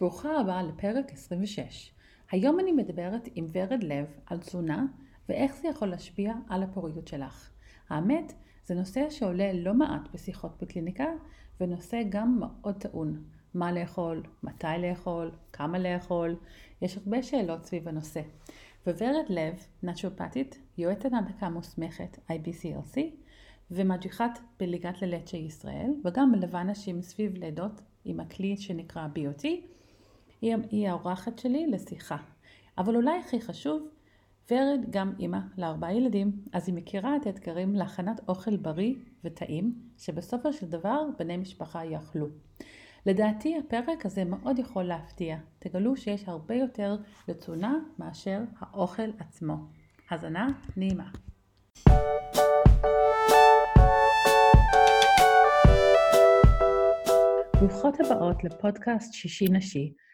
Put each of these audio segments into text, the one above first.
ברוכה הבאה לפרק 26. היום אני מדברת עם ורד לב על תזונה ואיך זה יכול להשפיע על הפוריות שלך. האמת, זה נושא שעולה לא מעט בשיחות בקליניקה ונושא גם מאוד טעון. מה לאכול, מתי לאכול, כמה לאכול, יש הרבה שאלות סביב הנושא. וורד לב, נטרופטית, יועצת הנקה מוסמכת IBCLC ומדריכת בליגת ללצ'ה ישראל וגם מלווה נשים סביב לידות עם הכלי שנקרא BOT היא, היא האורחת שלי לשיחה. אבל אולי הכי חשוב, ורד גם אימא לארבעה ילדים, אז היא מכירה את האתגרים להכנת אוכל בריא וטעים, שבסופו של דבר בני משפחה יאכלו. לדעתי הפרק הזה מאוד יכול להפתיע, תגלו שיש הרבה יותר לתזונה מאשר האוכל עצמו. האזנה נעימה. ברוכות הבאות לפודקאסט שישי נשי,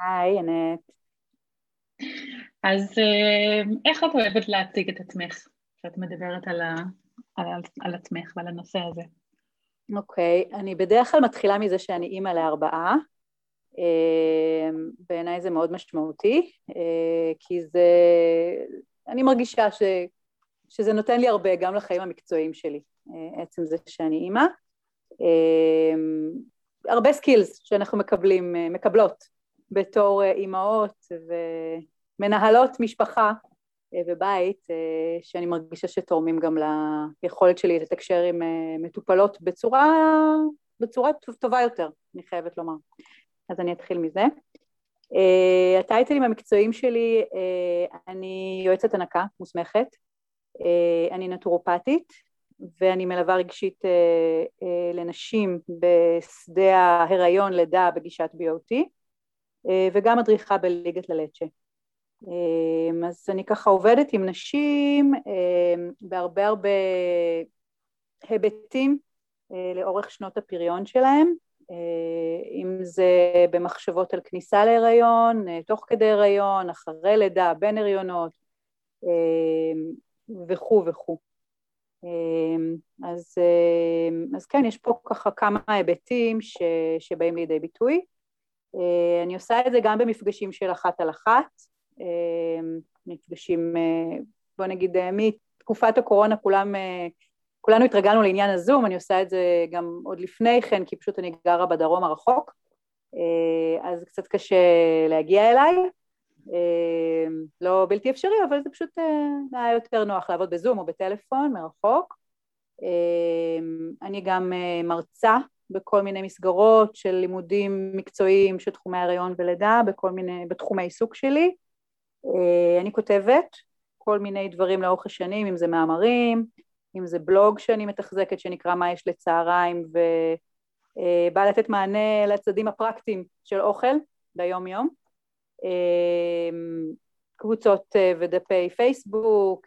היי, ענת. אז אה, איך את אוהבת להציג את עצמך כשאת מדברת על, ה, על, על עצמך ועל הנושא הזה? אוקיי, okay, אני בדרך כלל מתחילה מזה שאני אימא לארבעה. אה, בעיניי זה מאוד משמעותי, אה, כי זה... אני מרגישה ש, שזה נותן לי הרבה גם לחיים המקצועיים שלי, עצם זה שאני אימא. הרבה סקילס שאנחנו מקבלים, מקבלות בתור אה, אימהות ומנהלות משפחה אה, ובית, אה, שאני מרגישה שתורמים גם ליכולת שלי לתקשר עם מטופלות בצורה, בצורה טובה יותר, אני חייבת לומר. אז אני אתחיל מזה. הטייטלים המקצועיים שלי, אני יועצת הנקה מוסמכת, אני נטורופטית ואני מלווה רגשית לנשים בשדה ההיריון לידה בגישת BOT וגם מדריכה בליגת ללצ'ה. אה, אז אני ככה עובדת עם נשים אה, בהרבה הרבה היבטים לאורך שנות הפריון שלהם, אם זה במחשבות על כניסה להיריון, תוך כדי הריון, אחרי לידה, בין הריונות וכו' וכו'. אז, אז כן, יש פה ככה כמה היבטים ש, שבאים לידי ביטוי. אה, אני עושה את זה גם במפגשים של אחת על אחת, אה, מפגשים, אה, בוא נגיד, מתקופת הקורונה כולם, כולנו התרגלנו לעניין הזום, אני עושה את זה גם עוד לפני כן, כי פשוט אני גרה בדרום הרחוק, אז קצת קשה להגיע אליי, לא בלתי אפשרי, אבל זה פשוט היה יותר נוח לעבוד בזום או בטלפון מרחוק. אני גם מרצה בכל מיני מסגרות של לימודים מקצועיים של תחומי הריון ולידה, בכל מיני, בתחומי העיסוק שלי. אה, אני כותבת כל מיני דברים לאורך השנים, אם זה מאמרים, אם זה בלוג שאני מתחזקת שנקרא מה יש לצהריים ובא לתת מענה לצדדים הפרקטיים של אוכל ביום יום. אה, קבוצות אה, ודפי פייסבוק,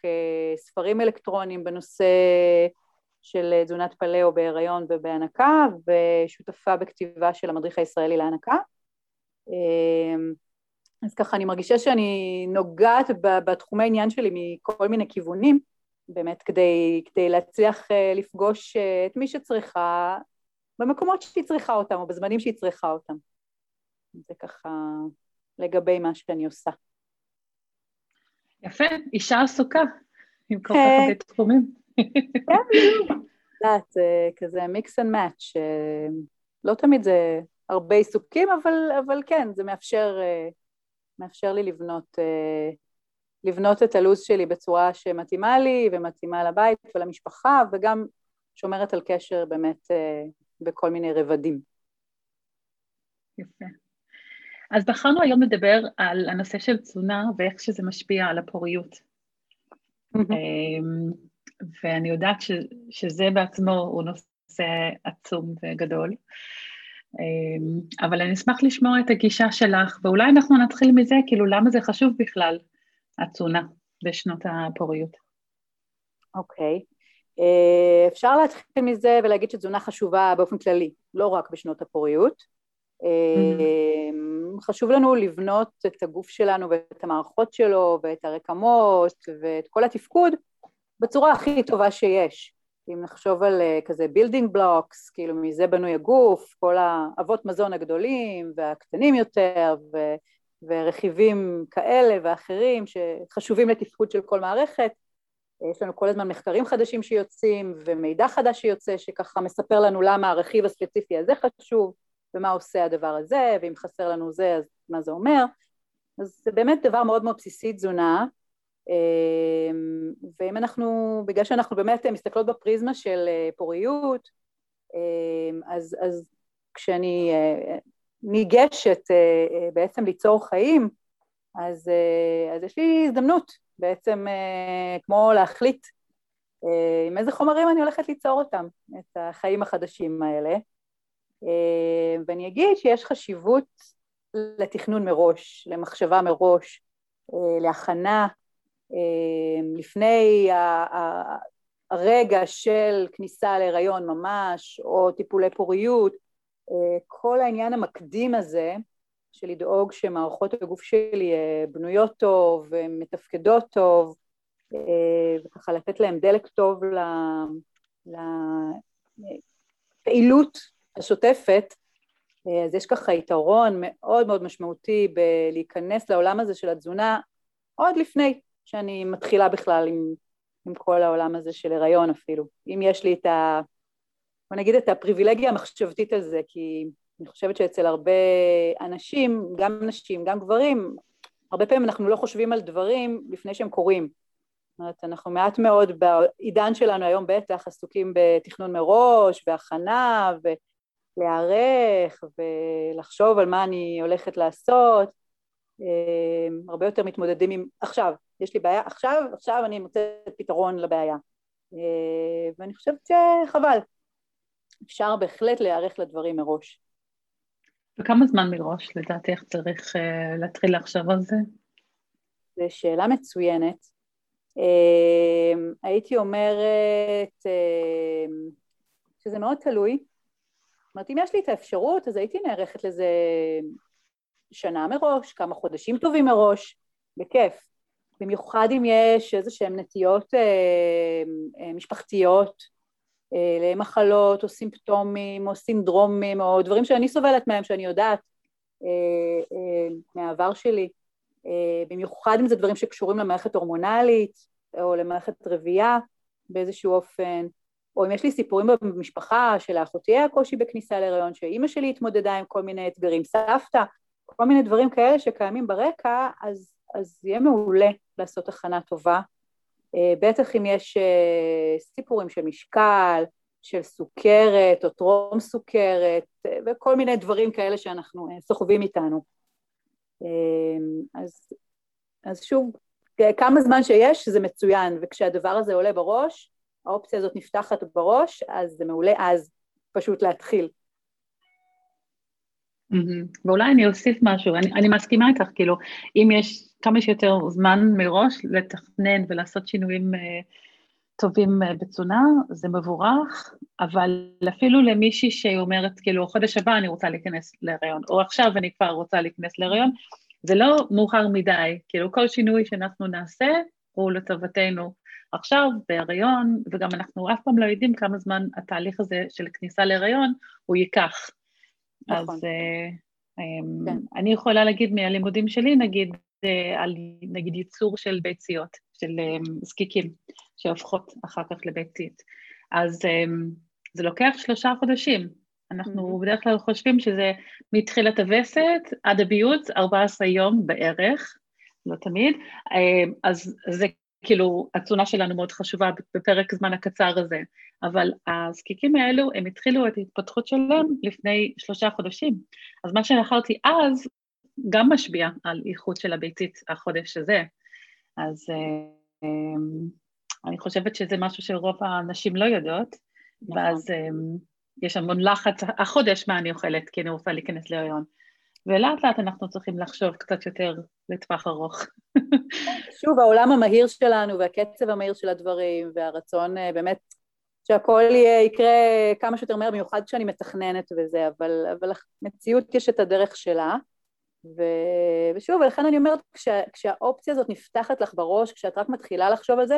ספרים אלקטרוניים בנושא של אה, תזונת פלאו בהיריון ובהנקה, ושותפה בכתיבה של המדריך הישראלי להנקה. אמ, אז ככה אני מרגישה שאני נוגעת בתחומי העניין שלי מכל מיני כיוונים, באמת כדי, כדי להצליח אה, לפגוש אה, את מי שצריכה במקומות שהיא צריכה אותם או בזמנים שהיא צריכה אותם. זה ככה לגבי מה שאני עושה. יפה, אישה עסוקה עם כל כך הרבה תחומים. כן, יודעת, זה כזה מיקס אנד מאץ', לא תמיד זה הרבה עיסוקים, אבל, אבל כן, זה מאפשר, אה, מאפשר לי לבנות, אה, לבנות את הלו"ז שלי בצורה שמתאימה לי ומתאימה לבית ולמשפחה, וגם שומרת על קשר באמת אה, בכל מיני רבדים. יפה. אז בחרנו היום לדבר על הנושא של תזונה ואיך שזה משפיע על הפוריות. ואני יודעת ש, שזה בעצמו הוא נושא עצום וגדול. אבל אני אשמח לשמוע את הגישה שלך, ואולי אנחנו נתחיל מזה, כאילו למה זה חשוב בכלל, התזונה בשנות הפוריות. אוקיי. Okay. אה, אפשר להתחיל מזה ולהגיד שתזונה חשובה באופן כללי, לא רק בשנות הפוריות. Mm-hmm. חשוב לנו לבנות את הגוף שלנו ואת המערכות שלו ואת הרקמות ואת כל התפקוד בצורה הכי טובה שיש. אם נחשוב על אה, כזה building blocks, כאילו מזה בנוי הגוף, כל האבות מזון הגדולים והקטנים יותר ו- ורכיבים כאלה ואחרים שחשובים לתפקוד של כל מערכת, יש לנו כל הזמן מחקרים חדשים שיוצאים ומידע חדש שיוצא שככה מספר לנו למה הרכיב הספציפי הזה חשוב ומה עושה הדבר הזה ואם חסר לנו זה אז מה זה אומר. אז זה באמת דבר מאוד מאוד בסיסי תזונה ואם אנחנו, בגלל שאנחנו באמת מסתכלות בפריזמה של אה, פוריות אז, אז כשאני אה, ניגשת אה, בעצם ליצור חיים אז, אז יש לי הזדמנות בעצם אה, כמו להחליט אה, עם איזה חומרים אני הולכת ליצור אותם, את החיים החדשים האלה. אה, ואני אגיד שיש חשיבות לתכנון מראש, למחשבה מראש, להכנה, לפני הרגע של כניסה להיריון ממש, או טיפולי פוריות, כל העניין המקדים הזה, של לדאוג שמערכות הגוף שלי אה, בנויות טוב ומתפקדות טוב אה, וככה לתת להם דלק טוב לפעילות השוטפת אה, אז יש ככה יתרון מאוד מאוד משמעותי בלהיכנס לעולם הזה של התזונה עוד לפני שאני מתחילה בכלל עם, עם כל העולם הזה של הריון אפילו. אם יש לי את ה... בוא נגיד את הפריבילגיה המחשבתית על זה, כי אני חושבת שאצל הרבה אנשים, גם נשים, גם גברים, הרבה פעמים אנחנו לא חושבים על דברים לפני שהם קורים. זאת אומרת, אנחנו מעט מאוד בעידן שלנו היום בטח עסוקים בתכנון מראש, והכנה, ולהיערך, ולחשוב על מה אני הולכת לעשות. אה, הרבה יותר מתמודדים עם עכשיו, יש לי בעיה, עכשיו, עכשיו אני מוצאת פתרון לבעיה. אה, ואני חושבת שחבל. אפשר בהחלט להיערך לדברים מראש. וכמה זמן מראש לדעתך צריך uh, להתחיל לחשוב על זה? זו שאלה מצוינת. Uh, הייתי אומרת שזה מאוד תלוי. זאת אומרת, אם יש לי את האפשרות, אז הייתי נערכת לזה שנה מראש, כמה חודשים טובים מראש, בכיף. במיוחד אם יש איזה שהן נטיות uh, uh, משפחתיות אה, למחלות או סימפטומים או סינדרומים או דברים שאני סובלת מהם, שאני יודעת אה, אה, מהעבר שלי, במיוחד אם זה דברים שקשורים למערכת הורמונלית או למערכת רבייה באיזשהו אופן, או אם יש לי סיפורים במשפחה של אחותי היה קושי בכניסה להיריון, שאימא שלי התמודדה עם כל מיני אתגרים, סבתא, כל מיני דברים כאלה שקיימים ברקע, אז, אז יהיה מעולה לעשות הכנה טובה אה, בטח אם יש אה, סיפורים של משקל, של סוכרת או טרום סוכרת אה, וכל מיני דברים כאלה שאנחנו סוחבים איתנו. אז, אז שוב, כמה זמן שיש זה מצוין, וכשהדבר הזה עולה בראש, האופציה הזאת נפתחת בראש, אז זה מעולה אז פשוט להתחיל. ואולי אני אוסיף משהו, אני, אני מסכימה איתך, כאילו, אם יש כמה שיותר זמן מראש לתכנן ולעשות שינויים uh, טובים uh, בתזונה, זה מבורך, אבל אפילו למישהי שאומרת, כאילו, חודש הבא אני רוצה להיכנס להריון, או עכשיו אני כבר רוצה להיכנס להריון, זה לא מאוחר מדי, כאילו, כל שינוי שאנחנו נעשה הוא לטובתנו עכשיו בהריון, וגם אנחנו אף פעם לא יודעים כמה זמן התהליך הזה של כניסה להריון הוא ייקח. נכון. אז uh, um, כן. אני יכולה להגיד מהלימודים שלי, נגיד, uh, על נגיד ייצור של ביציות, של זקיקים, שהופכות אחר כך לביצית. אז um, זה לוקח שלושה חודשים. אנחנו mm-hmm. בדרך כלל חושבים שזה מתחילת הווסת עד הביוץ, 14 יום בערך, לא תמיד, אז זה כאילו, התזונה שלנו מאוד חשובה בפרק זמן הקצר הזה, אבל הזקיקים האלו, הם התחילו את ההתפתחות שלהם לפני שלושה חודשים. אז מה שאכלתי אז, גם משפיע על איכות של הביצית החודש הזה. אז אה, אני חושבת שזה משהו שרוב הנשים לא יודעות, נכון. ואז אה, יש המון לחץ, החודש מה אני אוכלת, כי אני רוצה להיכנס להריון. ולאט לאט אנחנו צריכים לחשוב קצת יותר לטווח ארוך. שוב, העולם המהיר שלנו והקצב המהיר של הדברים והרצון אה, באמת שהכל יהיה, יקרה כמה שיותר מהר, במיוחד כשאני מתכננת וזה, אבל, אבל למציאות יש את הדרך שלה. ו... ושוב, ולכן אני אומרת, כשה... כשהאופציה הזאת נפתחת לך בראש, כשאת רק מתחילה לחשוב על זה,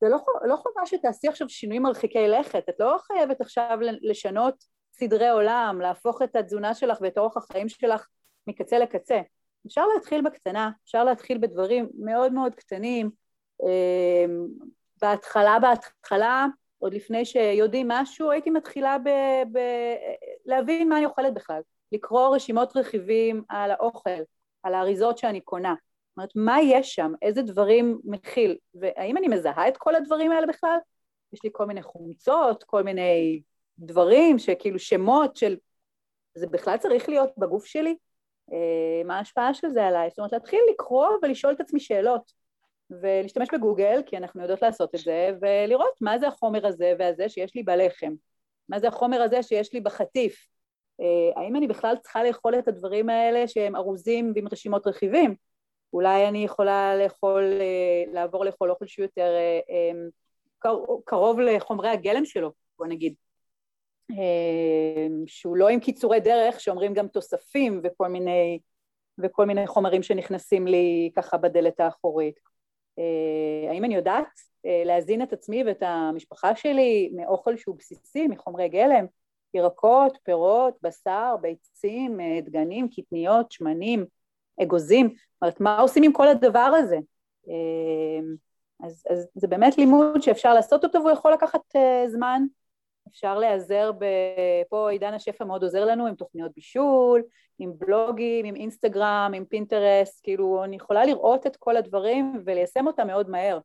זה לא, לא חובה שתעשי עכשיו שינויים מרחיקי לכת, את לא חייבת עכשיו לשנות סדרי עולם, להפוך את התזונה שלך ואת אורח החיים שלך מקצה לקצה. אפשר להתחיל בקטנה, אפשר להתחיל בדברים מאוד מאוד קטנים. אמ, בהתחלה, בהתחלה, עוד לפני שיודעים משהו, הייתי מתחילה ב... ב... להבין מה אני אוכלת בכלל. לקרוא רשימות רכיבים על האוכל, על האריזות שאני קונה. זאת אומרת, מה יש שם? איזה דברים מכיל? והאם אני מזהה את כל הדברים האלה בכלל? יש לי כל מיני חומצות, כל מיני דברים שכאילו שמות של... זה בכלל צריך להיות בגוף שלי? אה, מה ההשפעה של זה עליי? זאת אומרת, להתחיל לקרוא ולשאול את עצמי שאלות. ולהשתמש בגוגל, כי אנחנו יודעות לעשות את זה, ולראות מה זה החומר הזה והזה שיש לי בלחם, מה זה החומר הזה שיש לי בחטיף, אה, האם אני בכלל צריכה לאכול את הדברים האלה שהם ארוזים ועם רשימות רכיבים? אולי אני יכולה לאכול, אה, לעבור לאכול אוכל שהוא יותר קרוב לחומרי הגלם שלו, בוא נגיד. שהוא לא עם קיצורי דרך, שאומרים גם תוספים וכל מיני, וכל מיני חומרים שנכנסים לי ככה בדלת האחורית. האם אני יודעת להזין את עצמי ואת המשפחה שלי מאוכל שהוא בסיסי, מחומרי גלם? ירקות, פירות, בשר, ביצים, אה, דגנים, קטניות, שמנים, אגוזים, זאת אומרת, מה עושים עם כל הדבר הזה? אה, אז, אז זה באמת לימוד שאפשר לעשות אותו והוא יכול לקחת זמן, אפשר להיעזר, ב... פה עידן השפע מאוד עוזר לנו עם תוכניות בישול, עם בלוגים, עם אינסטגרם, עם פינטרסט, כאילו אני יכולה לראות את כל הדברים וליישם אותם מאוד מהר.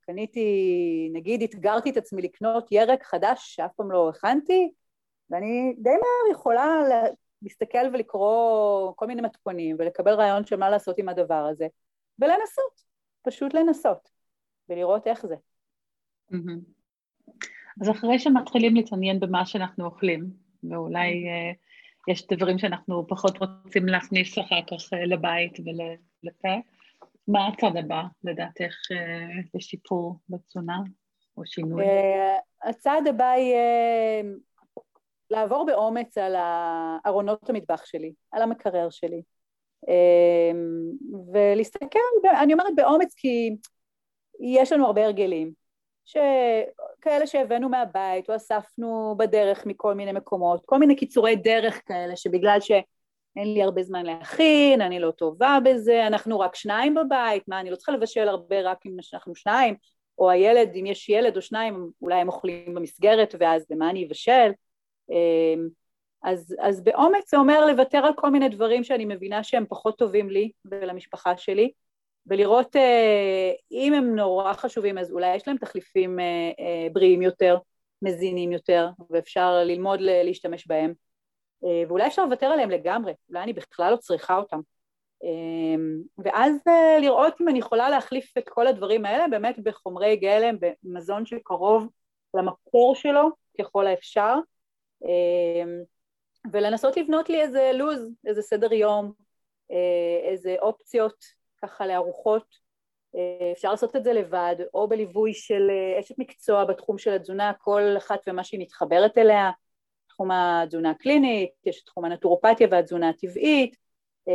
קניתי, נגיד אתגרתי את עצמי לקנות ירק חדש שאף פעם לא הכנתי, ואני די מהר יכולה להסתכל ולקרוא כל מיני מתכונים ולקבל רעיון של מה לעשות עם הדבר הזה, ולנסות, פשוט לנסות, ולראות איך זה. אז אחרי שמתחילים להתעניין במה שאנחנו אוכלים, ואולי uh, יש דברים שאנחנו פחות רוצים להכניס אחר כך uh, לבית ולפה, מה הצד הבא לדעתך לשיפור בתזונה או שינוי? הצעד הבא יהיה לעבור באומץ על ארונות המטבח שלי, על המקרר שלי, ולהסתכל, אני אומרת באומץ כי יש לנו הרבה הרגלים, כאלה שהבאנו מהבית או אספנו בדרך מכל מיני מקומות, כל מיני קיצורי דרך כאלה שבגלל שאין לי הרבה זמן להכין, אני לא טובה בזה, אנחנו רק שניים בבית, מה אני לא צריכה לבשל הרבה רק אם אנחנו שניים, או הילד, אם יש ילד או שניים, אולי הם אוכלים במסגרת ואז במה אני אבשל, אמ, אז, אז באומץ זה אומר לוותר על כל מיני דברים שאני מבינה שהם פחות טובים לי ולמשפחה שלי, ולראות אה, אם הם נורא חשובים אז אולי יש להם תחליפים אה, אה, בריאים יותר, מזינים יותר, ואפשר ללמוד להשתמש בהם, ואולי אפשר לוותר עליהם לגמרי, אולי אני בכלל לא צריכה אותם. ואז לראות אם אני יכולה להחליף את כל הדברים האלה באמת בחומרי גלם, במזון שקרוב למקור שלו ככל האפשר, ולנסות לבנות לי איזה לו"ז, איזה סדר יום, איזה אופציות ככה לארוחות. אה, אפשר לעשות את זה לבד, או בליווי של אה, אשת מקצוע בתחום של התזונה, כל אחת ומה שהיא מתחברת אליה, תחום התזונה הקלינית, יש תחום הנטורופתיה והתזונה הטבעית,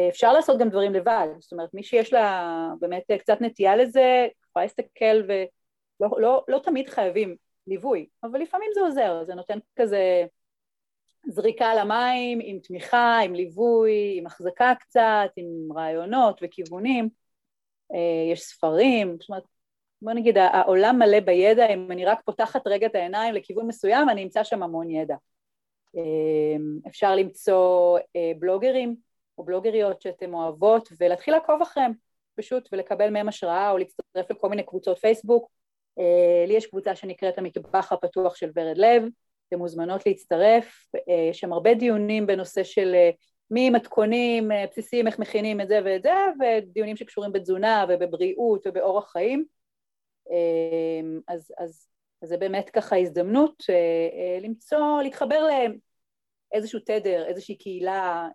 אפשר לעשות גם דברים לבד, זאת אומרת מי שיש לה באמת קצת נטייה לזה, יכולה להסתכל ולא לא, לא תמיד חייבים ליווי, אבל לפעמים זה עוזר, זה נותן כזה זריקה על המים עם תמיכה, עם ליווי, עם החזקה קצת, עם רעיונות וכיוונים, אה, יש ספרים, זאת אומרת, בוא נגיד, העולם מלא בידע, אם אני רק פותחת רגע את העיניים לכיוון מסוים, אני אמצא שם המון ידע. אה, אפשר למצוא אה, בלוגרים או בלוגריות שאתן אוהבות ולהתחיל לעקוב אחריהם פשוט ולקבל מהם השראה או להצטרף לכל מיני קבוצות פייסבוק. לי יש קבוצה שנקראת המטבח הפתוח של ורד לב, אתן מוזמנות להצטרף, אה, יש שם הרבה דיונים בנושא של אה, ממתכונים אה, בסיסיים, איך מכינים את זה ואת זה, ודיונים שקשורים בתזונה ובבריאות ובאורח חיים. אז, אז אז זה באמת ככה הזדמנות למצוא, להתחבר לאיזשהו תדר, איזושהי קהילה,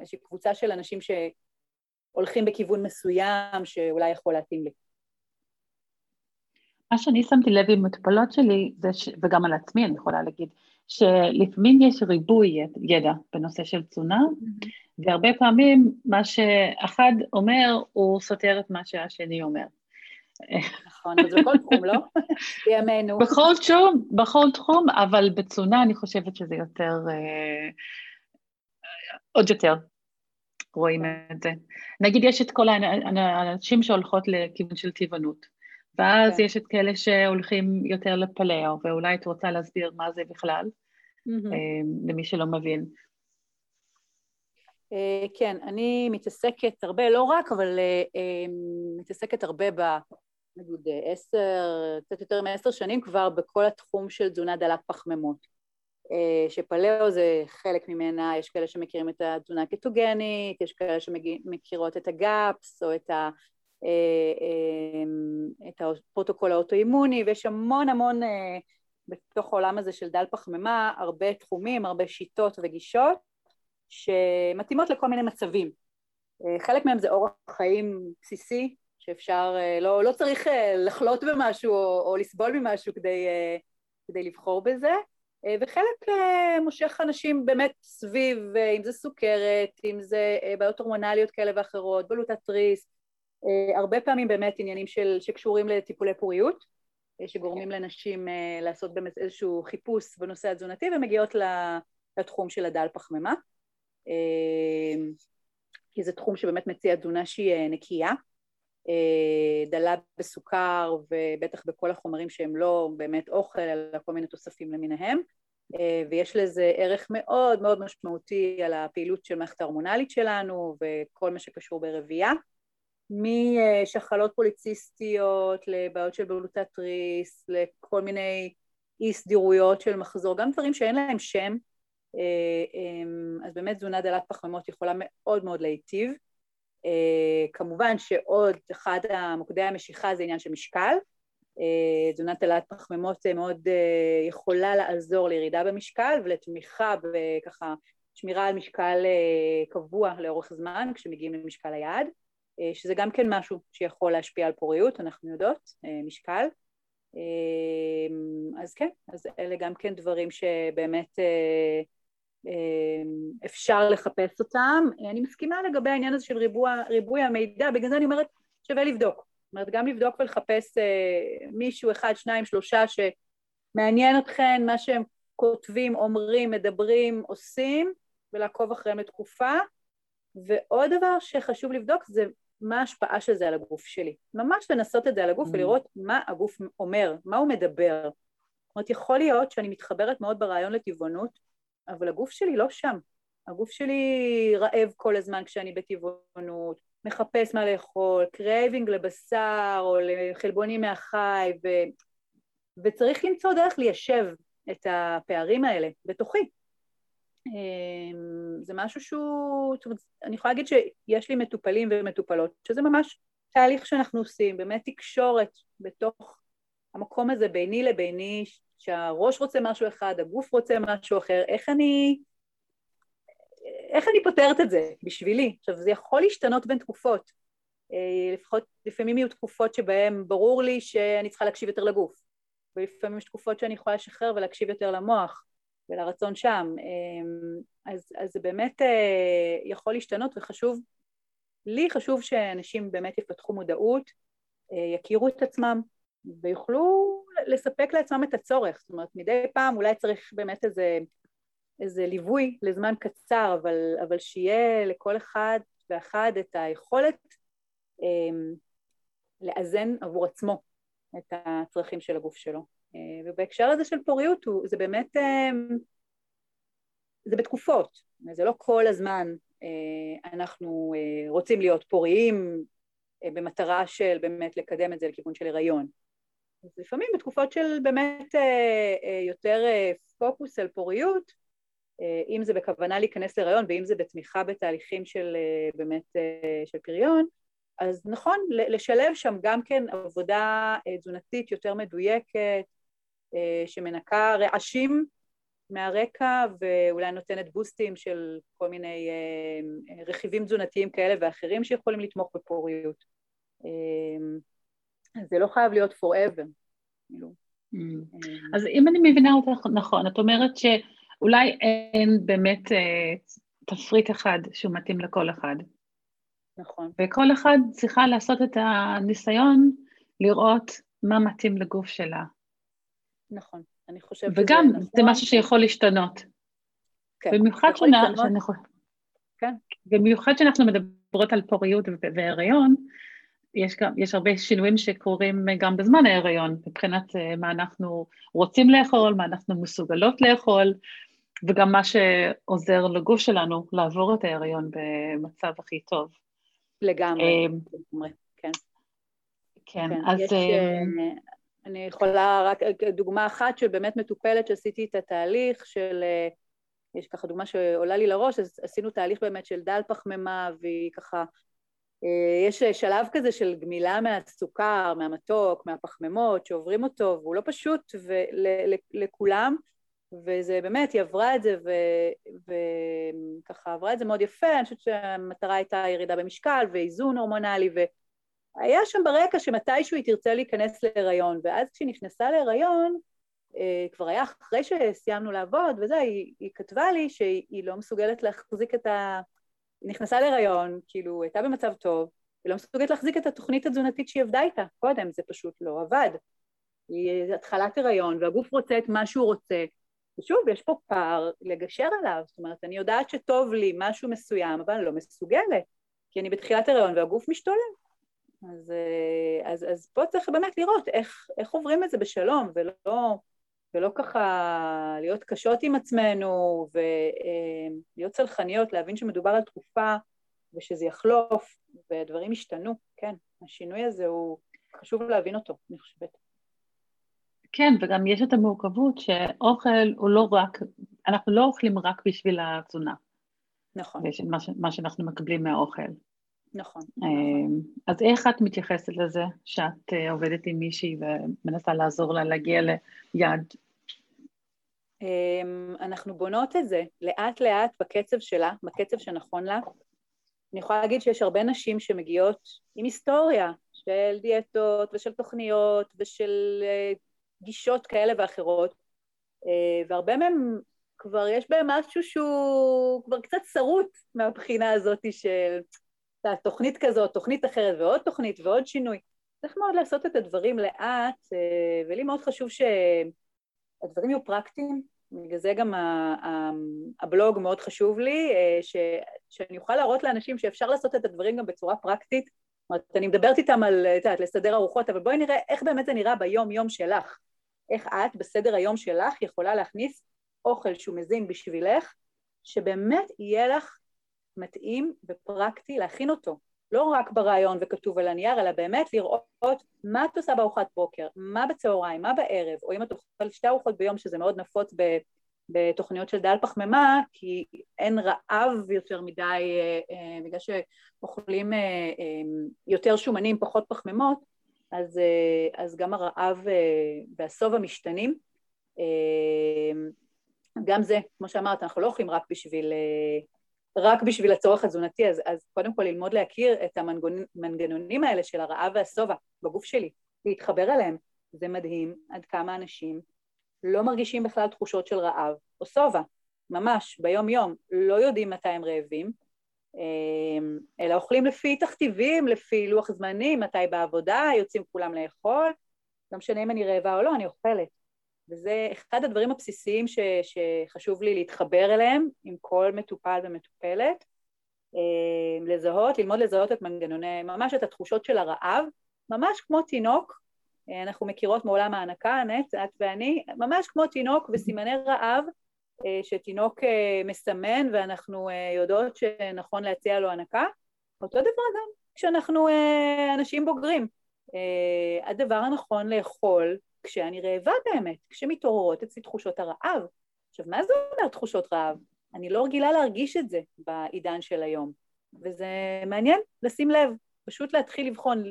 איזושהי קבוצה של אנשים שהולכים בכיוון מסוים שאולי יכול להתאים לי. מה שאני שמתי לב עם מטופלות שלי, ש... וגם על עצמי אני יכולה להגיד, שלפעמים יש ריבוי ידע בנושא של תזונה, mm-hmm. והרבה פעמים מה שאחד אומר, הוא סותר את מה שהשני אומר. נכון, אז בכל תחום, לא? בימינו. בכל תחום, בכל תחום, אבל בתזונה אני חושבת שזה יותר, אה, עוד יותר רואים את זה. נגיד יש את כל האנשים שהולכות לכיוון של טבעונות, ואז כן. יש את כאלה שהולכים יותר לפלאו, ואולי את רוצה להסביר מה זה בכלל, mm-hmm. למי שלא מבין. אה, כן, אני מתעסקת הרבה, לא רק, אבל אה, מתעסקת הרבה ב... נגיד עשר, קצת יותר מעשר שנים כבר בכל התחום של תזונה דלת פחמימות. שפליאו זה חלק ממנה, יש כאלה שמכירים את התזונה הקטוגנית, יש כאלה שמכירות את ה GAPS או את ה... את הפרוטוקול האוטואימוני, ויש המון המון אה, בתוך העולם הזה של דל פחמימה, הרבה תחומים, הרבה שיטות וגישות שמתאימות לכל מיני מצבים. חלק מהם זה אורח חיים בסיסי, שאפשר, לא, לא צריך לחלות במשהו או, או לסבול ממשהו כדי, כדי לבחור בזה, וחלק מושך אנשים באמת סביב, אם זה סוכרת, אם זה בעיות הורמונליות כאלה ואחרות, בלוטת תריס, אה, הרבה פעמים באמת עניינים של, שקשורים לטיפולי פוריות, אה, שגורמים לנשים אה, לעשות באמת איזשהו חיפוש בנושא התזונתי ומגיעות לתחום של הדל פחמימה, כי זה תחום שבאמת מציע תזונה שהיא נקייה, דלה בסוכר ובטח בכל החומרים שהם לא באמת אוכל אלא כל מיני תוספים למיניהם. ויש לזה ערך מאוד מאוד משמעותי על הפעילות של מערכת ההורמונלית שלנו וכל מה שקשור ברבייה משחלות פוליציסטיות לבעיות של בלוטת תריס, לכל מיני אי סדירויות של מחזור, גם דברים שאין להם שם, אה, אה, אז באמת תזונה דלת פחמימות יכולה מאוד מאוד להיטיב. אה, כמובן שעוד אחד המוקדי המשיכה זה עניין של משקל, תזונת דלת פחמימות מאוד יכולה לעזור לירידה במשקל ולתמיכה וככה שמירה על משקל קבוע לאורך זמן כשמגיעים למשקל היעד. אה, שזה גם כן משהו שיכול להשפיע על פוריות, אנחנו יודעות, אה, משקל. אה, אז כן, אז אלה גם כן דברים שבאמת אפשר לחפש אותם. אני מסכימה לגבי העניין הזה של ריבוע, ריבוי המידע, בגלל זה אני אומרת שווה לבדוק. זאת אומרת, גם לבדוק ולחפש מישהו, אחד, שניים, שלושה, שמעניין אתכם מה שהם כותבים, אומרים, מדברים, עושים, ולעקוב אחריהם לתקופה. ועוד דבר שחשוב לבדוק זה מה ההשפעה של זה על הגוף שלי. ממש לנסות את זה על הגוף mm. ולראות מה הגוף אומר, מה הוא מדבר. זאת אומרת, יכול להיות שאני מתחברת מאוד ברעיון לטבעונות, אבל הגוף שלי לא שם. הגוף שלי רעב כל הזמן כשאני בטבעונות, מחפש מה לאכול, craving לבשר או לחלבונים מהחי, ו... וצריך למצוא דרך ליישב את הפערים האלה בתוכי. אמ, זה משהו שהוא, זאת אומרת, אני יכולה להגיד שיש לי מטופלים ומטופלות, שזה ממש תהליך שאנחנו עושים, באמת תקשורת בתוך המקום הזה ביני לביני, שהראש רוצה משהו אחד, הגוף רוצה משהו אחר, איך אני, איך אני פותרת את זה בשבילי? עכשיו, זה יכול להשתנות בין תקופות. אה, לפחות, לפעמים יהיו תקופות שבהן ברור לי שאני צריכה להקשיב יותר לגוף, ולפעמים יש תקופות שאני יכולה לשחרר ולהקשיב יותר למוח. ולרצון שם. אמ, אז, אז זה באמת אה, יכול להשתנות וחשוב, לי חשוב שאנשים באמת יפתחו מודעות, אה, יכירו את עצמם ויוכלו לספק לעצמם את הצורך. זאת אומרת, מדי פעם אולי צריך באמת איזה, איזה ליווי לזמן קצר, אבל, אבל שיהיה לכל אחד ואחד את היכולת אמ, לאזן עבור עצמו את הצרכים של הגוף שלו. אה, ובהקשר הזה של פוריות זה באמת, אה, זה בתקופות, זה לא כל הזמן אה, אנחנו רוצים להיות פוריים במטרה של באמת לקדם את זה לכיוון של הריון. אז לפעמים בתקופות של באמת יותר פוקוס על פוריות, אם זה בכוונה להיכנס להריון ואם זה בתמיכה בתהליכים של באמת של פריון, אז נכון לשלב שם גם כן עבודה תזונתית יותר מדויקת, שמנקה רעשים מהרקע ואולי נותנת בוסטים של כל מיני רכיבים תזונתיים כאלה ואחרים שיכולים לתמוך בפוריות. זה לא חייב להיות forever. כאילו. Mm. אז אם אני מבינה אותך נכון, את אומרת שאולי אין באמת אה, תפריט אחד שהוא מתאים לכל אחד. נכון. וכל אחד צריכה לעשות את הניסיון לראות מה מתאים לגוף שלה. נכון, אני חושבת שזה נכון. וגם זה משהו שיכול להשתנות. כן, במיוחד שאנחנו... כן. במיוחד שאנחנו מדברות על פוריות והיריון, יש, גם, יש הרבה שינויים שקורים גם בזמן ההיריון, מבחינת אה, מה אנחנו רוצים לאכול, מה אנחנו מסוגלות לאכול, וגם מה שעוזר לגוף שלנו לעבור את ההיריון במצב הכי טוב. לגמרי, אה, לגמרי, כן. כן, כן אז... יש, אה, אני יכולה רק דוגמה אחת של באמת מטופלת שעשיתי את התהליך של, יש ככה דוגמה שעולה לי לראש, אז עשינו תהליך באמת של דל פחמימה והיא ככה אה, יש שלב כזה של גמילה מהסוכר, מהמתוק, מהפחמימות, שעוברים אותו, והוא לא פשוט לכולם, וזה באמת, היא עברה את זה, וככה עברה את זה מאוד יפה, אני חושבת שהמטרה הייתה ירידה במשקל ואיזון הורמונלי, והיה שם ברקע שמתישהו היא תרצה להיכנס להיריון, ואז כשהיא נכנסה להיריון, אה, כבר היה אחרי שסיימנו לעבוד וזה, היא, היא כתבה לי שהיא לא מסוגלת להחזיק את ה... היא נכנסה להיריון, כאילו, הייתה במצב טוב, היא לא מסוגלת להחזיק את התוכנית התזונתית שהיא עבדה איתה קודם, זה פשוט לא עבד. היא התחלת הריון, והגוף רוצה את מה שהוא רוצה, ושוב, יש פה פער לגשר עליו, זאת אומרת, אני יודעת שטוב לי משהו מסוים, אבל אני לא מסוגלת, כי אני בתחילת הריון והגוף משתולל. אז, אה, אז, אז פה צריך באמת לראות איך, איך עוברים את זה בשלום, ולא ולא ככה להיות קשות עם עצמנו ולהיות צלחניות, להבין שמדובר על תקופה ושזה יחלוף ודברים ישתנו, כן, השינוי הזה הוא חשוב להבין אותו, אני חושבת. כן, וגם יש את המורכבות שאוכל הוא לא רק, אנחנו לא אוכלים רק בשביל התזונה. נכון. יש מה, מה שאנחנו מקבלים מהאוכל. נכון. נכון. אז איך את מתייחסת לזה שאת אה, עובדת עם מישהי ומנסה לעזור לה להגיע ליעד אמ, אנחנו בונות את זה לאט לאט בקצב שלה, בקצב שנכון לה. אני יכולה להגיד שיש הרבה נשים שמגיעות עם היסטוריה של דיאטות ושל תוכניות ושל אה, גישות כאלה ואחרות, אה, והרבה מהן כבר יש בהן משהו שהוא כבר קצת שרוט מהבחינה הזאת של תוכנית כזאת, תוכנית אחרת ועוד תוכנית ועוד שינוי. צריך מאוד לעשות את הדברים לאט, אה, ולי מאוד חשוב שהדברים יהיו פרקטיים, בגלל זה גם הבלוג מאוד חשוב לי, אה, ש, שאני אוכל להראות לאנשים שאפשר לעשות את הדברים גם בצורה פרקטית. זאת אומרת, אני מדברת איתם על, את יודעת, לסדר ארוחות, אבל בואי נראה איך באמת זה נראה ביום-יום שלך. איך את בסדר היום שלך יכולה להכניס אוכל שהוא מזין בשבילך, שבאמת יהיה לך מתאים ופרקטי להכין אותו. לא רק ברעיון וכתוב על הנייר, אלא באמת לראות מה את עושה בארוחת בוקר, מה בצהריים, מה בערב, או אם את אוכלת שתי ארוחות ביום, שזה מאוד נפוץ בתוכניות של דל פחמימה, כי אין רעב יותר מדי, אה, אה, בגלל שאוכלים אה, יותר שומנים, פחות פחמימות, אז, אז גם הרעב והשובע משתנים. גם זה, כמו שאמרת, אנחנו לא אוכלים רק בשביל רק בשביל הצורך התזונתי, אז, אז קודם כל ללמוד להכיר את המנגנונים האלה של הרעב והשובע בגוף שלי, להתחבר אליהם. זה מדהים עד כמה אנשים לא מרגישים בכלל תחושות של רעב או שובע, ממש, ביום-יום, לא יודעים מתי הם רעבים, אמ, אלא אוכלים לפי תכתיבים, לפי לוח זמנים, מתי בעבודה, יוצאים כולם לאכול, לא משנה אם אני רעבה או לא, אני אוכלת. וזה אחד הדברים הבסיסיים ש, שחשוב לי להתחבר אליהם עם כל מטופל ומטופלת, אה, לזהות, ללמוד לזהות את מנגנוני, ממש את התחושות של הרעב, ממש כמו תינוק, אה, אנחנו מכירות מעולם ההנקה, נט, את ואני, ממש כמו תינוק וסימני רעב אה, שתינוק מסמן ואנחנו יודעות שנכון להציע לו הנקה, אותו דבר גם כשאנחנו אנשים בוגרים. הדבר הנכון לאכול כשאני רעבה באמת, כשמתעוררות אצלי תחושות הרעב. עכשיו, מה זה אומר תחושות רעב? אני לא רגילה להרגיש את זה בעידן של היום, וזה מעניין לשים לב, פשוט להתחיל לבחון,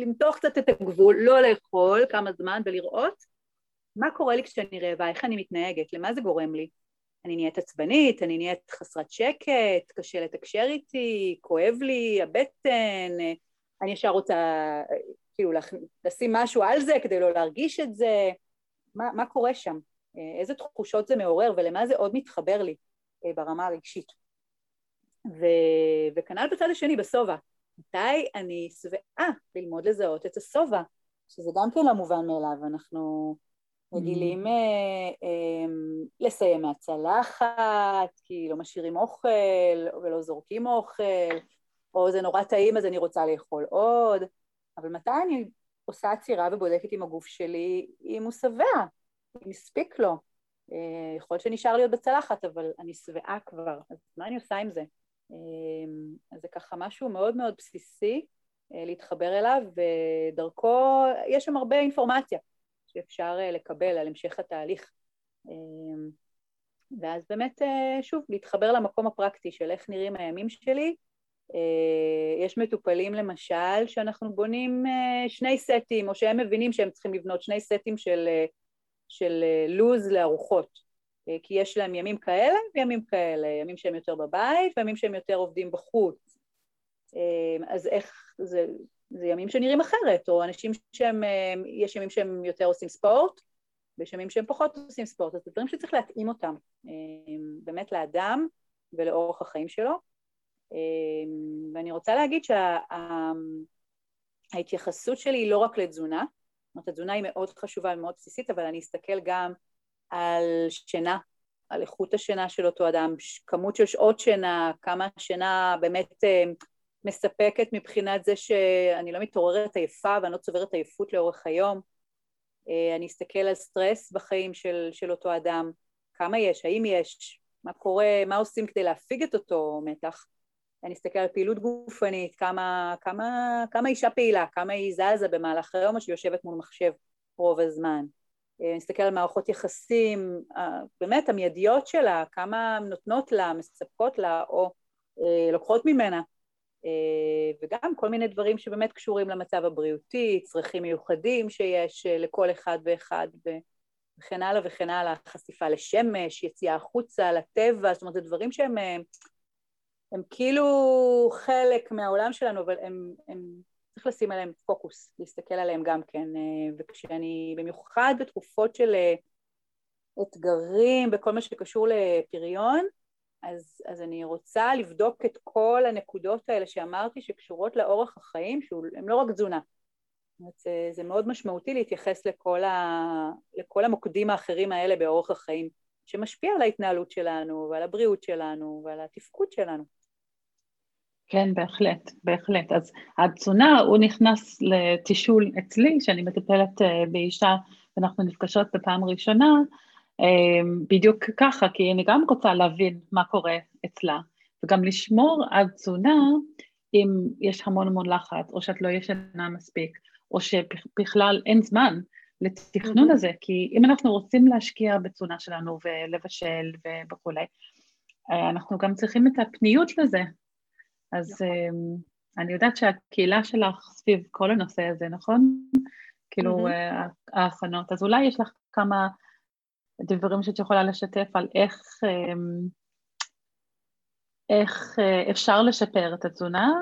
למתוח קצת את הגבול, לא לאכול כמה זמן ולראות מה קורה לי כשאני רעבה, איך אני מתנהגת, למה זה גורם לי? אני נהיית עצבנית, אני נהיית חסרת שקט, קשה לתקשר איתי, כואב לי הבטן, אני ישר רוצה כאילו לשים משהו על זה כדי לא להרגיש את זה, מה, מה קורה שם? איזה תחושות זה מעורר ולמה זה עוד מתחבר לי אה, ברמה הרגשית. ו... וכנ"ל בצד השני, בשובע. מתי אני שבעה ללמוד לזהות את השובע, שזה גם כן לא מובן מאליו, אנחנו רגילים mm. אה, אה, לסיים מהצלחת, כי לא משאירים אוכל ולא זורקים אוכל, או זה נורא טעים אז אני רוצה לאכול עוד, אבל מתי אני עושה עצירה ובודקת עם הגוף שלי אם הוא שבע, אם הספיק לו. אה, יכול להיות שנשאר להיות בצלחת, אבל אני שבעה כבר, אז מה אני עושה עם זה? אה, אז זה ככה משהו מאוד מאוד בסיסי אה, להתחבר אליו, ודרכו יש שם הרבה אינפורמציה שאפשר לקבל על המשך התהליך. ואז באמת, שוב, להתחבר למקום הפרקטי של איך נראים הימים שלי, יש מטופלים למשל שאנחנו בונים אה, שני סטים, או שהם מבינים שהם צריכים לבנות שני סטים של, אה, של לוז לארוחות, כי יש להם ימים כאלה וימים כאלה, ימים שהם יותר בבית וימים שהם יותר עובדים בחוץ. אז איך, זה, זה ימים שנראים אחרת, או אנשים שהם, יש ימים שהם יותר עושים ספורט, ויש ימים שהם פחות עושים ספורט, אז זה דברים שצריך להתאים אותם באמת לאדם ולאורח החיים שלו. אמ, ואני רוצה להגיד שההתייחסות שלי היא לא רק לתזונה, זאת אומרת, התזונה היא מאוד חשובה ומאוד בסיסית, אבל אני אסתכל גם על שינה, על איכות השינה של אותו אדם, כמות של שעות שינה, כמה שינה באמת אמ, מספקת מבחינת זה שאני לא מתעוררת עייפה ואני לא צוברת עייפות לאורך היום. אה, אני אסתכל על סטרס בחיים של, של אותו אדם, כמה יש, האם יש, מה קורה, מה עושים כדי להפיג את אותו מתח. אני אסתכל על פעילות גופנית, כמה, כמה, כמה אישה פעילה, כמה היא זזה במהלך היום או שהיא יושבת מול מחשב רוב הזמן. אה, אני אסתכל על מערכות יחסים, אה, באמת המיידיות שלה, כמה נותנות לה, מספקות לה או אה, לוקחות ממנה. וגם כל מיני דברים שבאמת קשורים למצב הבריאותי, צרכים מיוחדים שיש לכל אחד ואחד וכן הלאה וכן הלאה, חשיפה לשמש, יציאה החוצה, לטבע, זאת אומרת זה דברים שהם הם כאילו חלק מהעולם שלנו, אבל הם, הם צריך לשים עליהם פוקוס, להסתכל עליהם גם כן, אה, וכשאני, במיוחד בתקופות של אה, אתגרים בכל מה שקשור לפריון, אז, אז אני רוצה לבדוק את כל הנקודות האלה שאמרתי שקשורות לאורח החיים, שהן לא רק תזונה. זה, זה מאוד משמעותי להתייחס לכל, ה, לכל המוקדים האחרים האלה באורח החיים, שמשפיע על ההתנהלות שלנו ועל הבריאות שלנו ועל התפקוד שלנו. כן, בהחלט, בהחלט. אז התזונה, הוא נכנס לתישול אצלי, שאני מטפלת אה, באישה, ואנחנו נפגשות בפעם ראשונה, אה, בדיוק ככה, כי אני גם רוצה להבין מה קורה אצלה, וגם לשמור על תזונה אם יש המון המון לחץ, או שאת לא ישנה מספיק, או שבכלל אין זמן לתכנון הזה, כי אם אנחנו רוצים להשקיע בתזונה שלנו ולבשל וכולי, אה, אנחנו גם צריכים את הפניות לזה, אז נכון. אמ, אני יודעת שהקהילה שלך סביב כל הנושא הזה, נכון? כאילו, mm-hmm. ההכנות. אז אולי יש לך כמה דברים שאת יכולה לשתף על איך, אמ, איך אה, אפשר לשפר את התזונה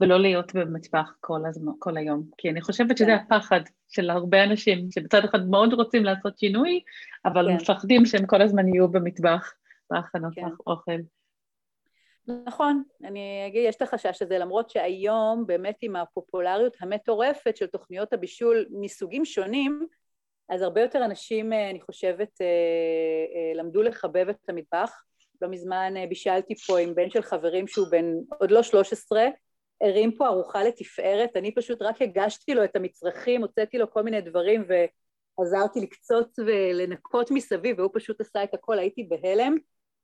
ולא להיות במטבח כל, הזמן, כל היום. כי אני חושבת שזה כן. הפחד של הרבה אנשים, שבצד אחד מאוד רוצים לעשות שינוי, אבל כן. מפחדים שהם כל הזמן יהיו במטבח, בהכנות כן. האוכל. נכון, אני אגיד, יש את החשש הזה, למרות שהיום באמת עם הפופולריות המטורפת של תוכניות הבישול מסוגים שונים, אז הרבה יותר אנשים, אה, אני חושבת, אה, אה, למדו לחבב את המטבח. לא מזמן בישלתי פה עם בן של חברים שהוא בן עוד לא 13, הרים פה ארוחה לתפארת, אני פשוט רק הגשתי לו את המצרכים, הוצאתי לו כל מיני דברים ועזרתי לקצוץ ולנקות מסביב, והוא פשוט עשה את הכל, הייתי בהלם.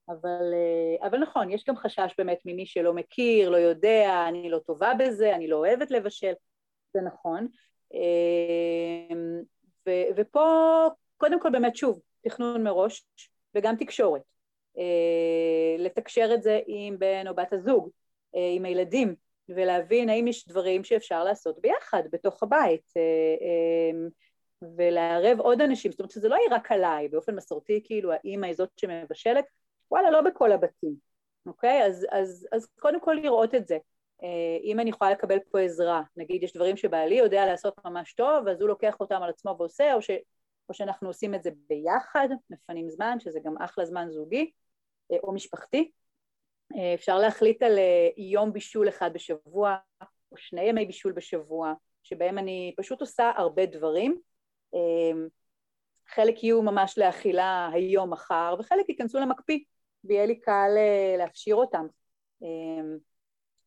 אבל, אה, אבל נכון, יש גם חשש באמת ממי שלא מכיר, לא יודע, אני לא טובה בזה, אני לא אוהבת לבשל, זה נכון. אמ, ו, ופה, קודם כל באמת, שוב, תכנון מראש וגם תקשורת. אה, לתקשר את זה עם בן או בת הזוג, אה, עם הילדים, ולהבין האם יש דברים שאפשר לעשות ביחד בתוך הבית. אמ, ולערב עוד אנשים, זאת אומרת שזה לא יהיה רק עליי, באופן מסורתי כאילו האימא היא זאת שמבשלת, וואלה לא בכל הבתים, אוקיי? אז, אז, אז קודם כל לראות את זה. אה, אם אני יכולה לקבל פה עזרה, נגיד יש דברים שבעלי יודע לעשות ממש טוב, אז הוא לוקח אותם על עצמו ועושה, או, ש, או שאנחנו עושים את זה ביחד, מפנים זמן, שזה גם אחלה זמן זוגי, אה, או משפחתי. אה, אפשר להחליט על יום בישול אחד בשבוע, או שני ימי בישול בשבוע, שבהם אני פשוט עושה הרבה דברים. חלק יהיו ממש לאכילה היום מחר, וחלק ייכנסו למקפיא, ויהיה לי קל להפשיר אותם.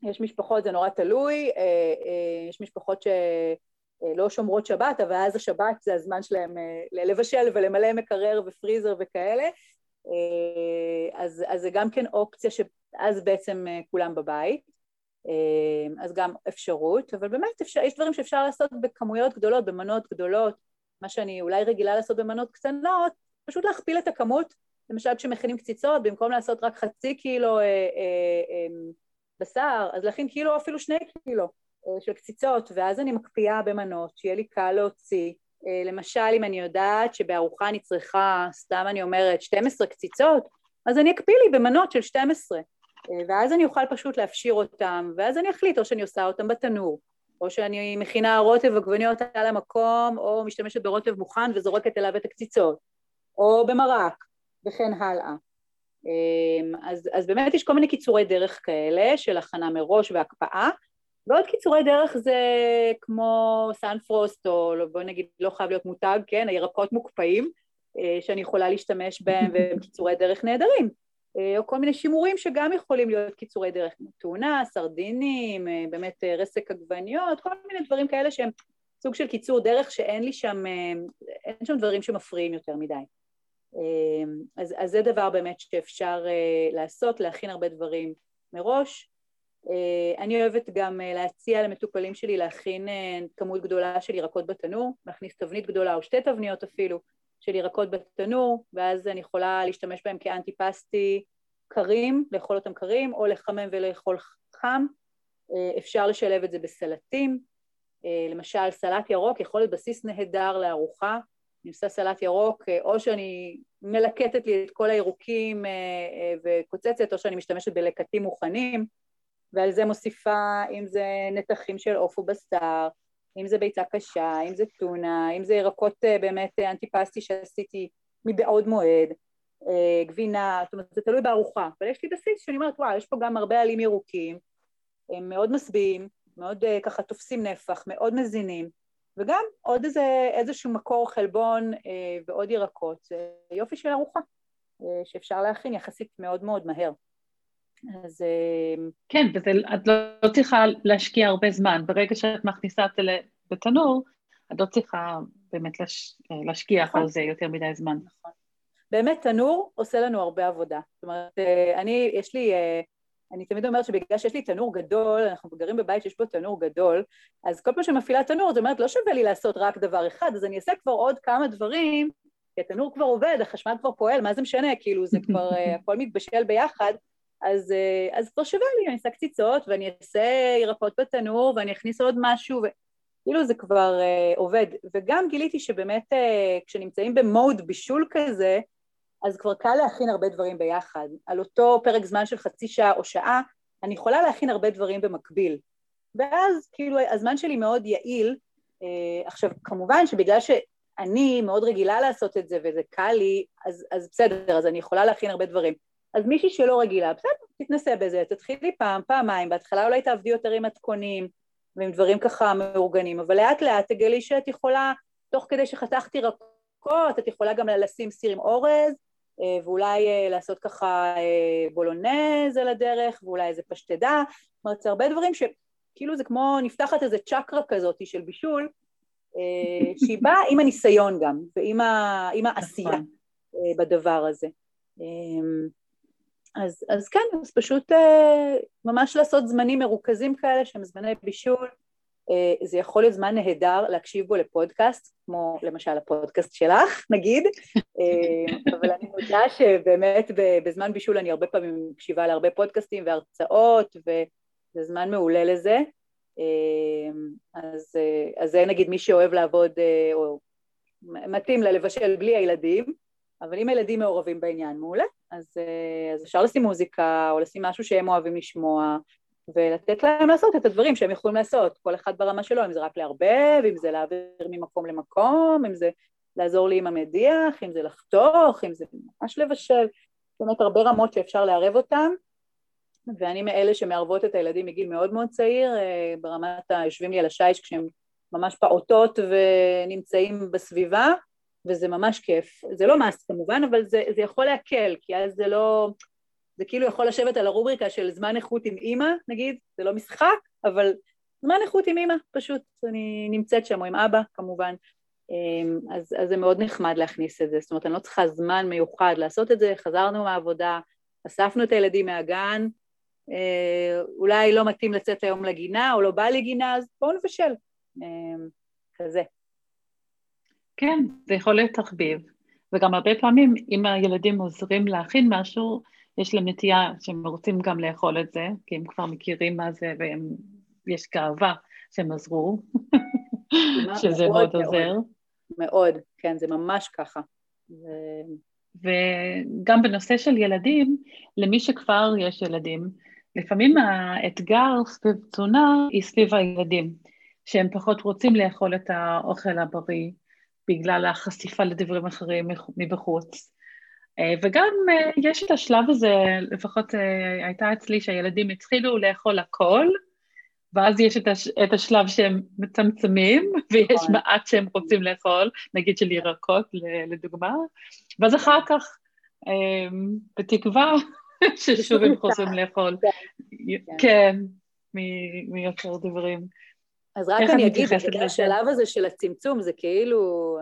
יש משפחות, זה נורא תלוי, אה, אה, יש משפחות שלא שומרות שבת, אבל אז השבת זה הזמן שלהם אה, לבשל ולמלא מקרר ופריזר וכאלה, אז, אז זה גם כן אופציה שאז בעצם כולם בבית, אז גם אפשרות, אבל באמת אפשר, יש דברים שאפשר לעשות בכמויות גדולות, במנות גדולות, מה שאני אולי רגילה לעשות במנות קטנות, פשוט להכפיל את הכמות, למשל כשמכינים קציצות, במקום לעשות רק חצי קילו אה, אה, אה, בשר, אז להכין קילו או אפילו שני קילו אה, של קציצות, ואז אני מקפיאה במנות, שיהיה לי קל להוציא. אה, למשל, אם אני יודעת שבארוחה אני צריכה, סתם אני אומרת, 12 קציצות, אז אני אקפיא לי במנות של 12, אה, ואז אני אוכל פשוט להפשיר אותם, ואז אני אחליט או שאני עושה אותם בתנור, או שאני מכינה רוטב עגבניות על המקום, או משתמשת ברוטב מוכן וזורקת אליו את הקציצות, או במרק, וכן הלאה. אמ, אז, אז באמת יש כל מיני קיצורי דרך כאלה של הכנה מראש והקפאה. ועוד קיצורי דרך זה כמו סנפרוסט או לא, בוא נגיד לא חייב להיות מותג, כן, הירקות מוקפאים אה, שאני יכולה להשתמש בהם והם קיצורי דרך נהדרים. אה, או כל מיני שימורים שגם יכולים להיות קיצורי דרך כמו טונה, סרדינים, אה, באמת רסק עגבניות, כל מיני דברים כאלה שהם סוג של קיצור דרך שאין לי שם, אין שם דברים שמפריעים יותר מדי אז, אז זה דבר באמת שאפשר אה, לעשות, להכין הרבה דברים מראש. אה, אני אוהבת גם אה, להציע למטופלים שלי להכין כמות גדולה של ירקות בתנור, להכניס תבנית גדולה או שתי תבניות אפילו של ירקות בתנור, ואז אני יכולה להשתמש בהם כאנטי פסטי קרים, לאכול אותם קרים, או לחמם ולאכול חם. אפשר לשלב את זה בסלטים, למשל סלט ירוק יכול להיות בסיס נהדר לארוחה, אני עושה סלט ירוק, אה, או שאני מלקטת לי את כל הירוקים אה, אה, וקוצצת, או שאני משתמשת בלקטים מוכנים, ועל זה מוסיפה, אם זה נתחים של עוף ובשר, אם זה ביצה קשה, אם זה טונה, אם זה ירקות באמת אנטיפסטי שעשיתי מבעוד מועד, גבינה, זאת אומרת זה תלוי בארוחה, אבל יש לי בסיס שאני אומרת וואו, יש פה גם הרבה עלים ירוקים, הם מאוד משביעים, מאוד ככה תופסים נפח, מאוד מזינים, וגם עוד איזה, איזשהו מקור חלבון אה, ועוד ירקות, זה יופי של ארוחה אה, שאפשר להכין יחסית מאוד מאוד מהר. אז... אה, כן, ואת לא צריכה להשקיע הרבה זמן, ברגע שאת מכניסה את זה בתנור, את לא צריכה באמת להש... להשקיע נכון. על זה יותר מדי זמן. נכון. באמת תנור עושה לנו הרבה עבודה. זאת אומרת, אה, אני, יש לי אה, אני תמיד אומרת שבגלל שיש לי תנור גדול, אנחנו גרים בבית שיש בו תנור גדול, אז כל פעם שמפעילה תנור, זאת אומרת, לא שווה לי לעשות רק דבר אחד, אז אני אעשה כבר עוד כמה דברים, כי התנור כבר עובד, החשמל כבר פועל, מה זה משנה? כאילו, זה כבר, אה, הכל מתבשל ביחד, אז, אה, אז כבר שווה לי, אני אעשה קציצות, ואני אעשה ירקות בתנור, ואני אכניס עוד משהו, וכאילו זה כבר uh, עובד. וגם גיליתי שבאמת uh, כשנמצאים במוד בישול כזה, אז כבר קל להכין הרבה דברים ביחד. על אותו פרק זמן של חצי שעה או שעה, אני יכולה להכין הרבה דברים במקביל. ואז כאילו הזמן שלי מאוד יעיל. אה, עכשיו, כמובן שבגלל שאני מאוד רגילה לעשות את זה וזה קל לי, אז, אז בסדר, אז אני יכולה להכין הרבה דברים. אז מישהי שלא רגילה, בסדר, תתנסה בזה, תתחילי פעם, פעמיים, בהתחלה אולי תעבדי יותר עם מתכונים ועם דברים ככה מאורגנים, אבל לאט לאט תגלי שאת יכולה, תוך כדי שחתכתי רקות, את יכולה גם לשים סיר עם אורז, ואולי אה, לעשות ככה אה, בולונז על הדרך, ואולי איזה פשטדה, זאת אומרת, זה הרבה דברים שכאילו זה כמו נפתחת איזה צ'קרה כזאת של בישול, שהיא באה עם הניסיון גם, ועם ה, העשייה נכון. בדבר הזה. אז, אז כן, אז פשוט ממש לעשות זמנים מרוכזים כאלה שהם זמני בישול, אה, זה יכול להיות זמן נהדר להקשיב בו לפודקאסט, כמו למשל הפודקאסט שלך, נגיד, אה, אבל אני מודה שבאמת בזמן בישול אני הרבה פעמים מקשיבה להרבה פודקאסטים והרצאות, וזה זמן מעולה לזה. אה, אז, אז זה נגיד מי שאוהב לעבוד, או מתאים לה לבשל בלי הילדים, אבל אם הילדים מעורבים בעניין, מעולה. אז, אז אפשר לשים מוזיקה, או לשים משהו שהם אוהבים לשמוע, ולתת להם לעשות את הדברים שהם יכולים לעשות, כל אחד ברמה שלו, אם זה רק לערבב, אם זה להעביר ממקום למקום, אם זה לעזור לי עם המדיח, אם זה לחתוך, אם זה ממש לבשל, באמת הרבה רמות שאפשר לערב אותם, ואני מאלה שמערבות את הילדים מגיל מאוד מאוד צעיר, אה, ברמת היושבים לי על השיש כשהם ממש פעוטות ונמצאים בסביבה, וזה ממש כיף. זה לא מס כמובן, אבל זה, זה יכול להקל, כי אז זה לא... זה כאילו יכול לשבת על הרובריקה של זמן איכות עם אימא, נגיד, זה לא משחק, אבל זמן איכות עם אימא, פשוט. אני נמצאת שם, או עם אבא כמובן. אמ, אז, אז זה מאוד נחמד להכניס את זה, זאת אומרת, אני לא צריכה זמן מיוחד לעשות את זה, חזרנו מהעבודה, אספנו את הילדים מהגן, אה, אולי לא מתאים לצאת היום לגינה, או לא בא לי גינה, אז בואו נבשל, אמ, כזה. כן, זה יכול להיות תחביב, וגם הרבה פעמים אם הילדים עוזרים להכין משהו, יש להם נטייה שהם רוצים גם לאכול את זה, כי הם כבר מכירים מה זה ויש גאווה שהם עזרו, שזה מאוד, מאוד עוזר. מאוד, כן, זה ממש ככה. ו... וגם בנושא של ילדים, למי שכבר יש ילדים, לפעמים האתגר סביב תזונה היא סביב הילדים, שהם פחות רוצים לאכול את האוכל הבריא בגלל החשיפה לדברים אחרים מבחוץ. אה, וגם אה, יש את השלב הזה, לפחות אה, הייתה אצלי שהילדים התחילו לאכול הכל, ואז יש את, הש, את השלב שהם מצמצמים, ויש נכון. מעט שהם רוצים לאכול, נגיד של ירקות לדוגמה, ואז אחר כך, בתקווה ששוב הם חוזרים לאכול. כן, כן מיותר דברים. אז רק אני אגיד, השלב הזה של הצמצום זה כאילו,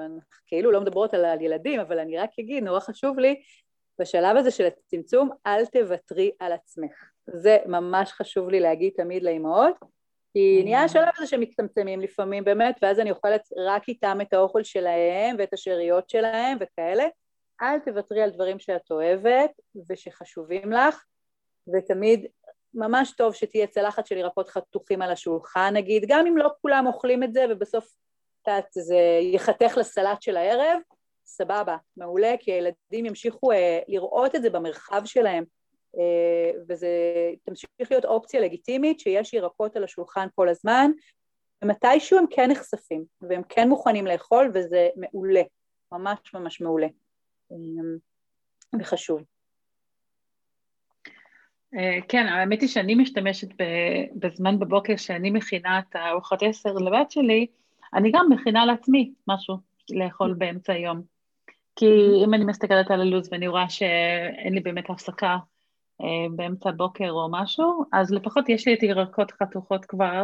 כאילו לא מדברות על ילדים, אבל אני רק אגיד, נורא חשוב לי, בשלב הזה של הצמצום, אל תוותרי על עצמך. זה ממש חשוב לי להגיד תמיד לאימהות, כי נהיה השלב הזה שמצטמצמים לפעמים באמת, ואז אני אוכלת רק איתם את האוכל שלהם ואת השאריות שלהם וכאלה. אל תוותרי על דברים שאת אוהבת ושחשובים לך, ותמיד ממש טוב שתהיה צלחת של ירקות חתוכים על השולחן נגיד, גם אם לא כולם אוכלים את זה ובסוף את זה ייחתך לסלט של הערב, סבבה, מעולה, כי הילדים ימשיכו אה, לראות את זה במרחב שלהם, אה, וזה תמשיך להיות אופציה לגיטימית שיש ירקות על השולחן כל הזמן, ומתישהו הם כן נחשפים, והם כן מוכנים לאכול, וזה מעולה, ממש ממש מעולה, אה, וחשוב. כן, האמת היא שאני משתמשת בזמן בבוקר שאני מכינה את הארוחת עשר לבת שלי, אני גם מכינה לעצמי משהו לאכול באמצע היום. כי אם אני מסתכלת על הלו"ז ואני רואה שאין לי באמת הפסקה אה, באמצע הבוקר או משהו, אז לפחות יש לי את ירקות חתוכות כבר, אה,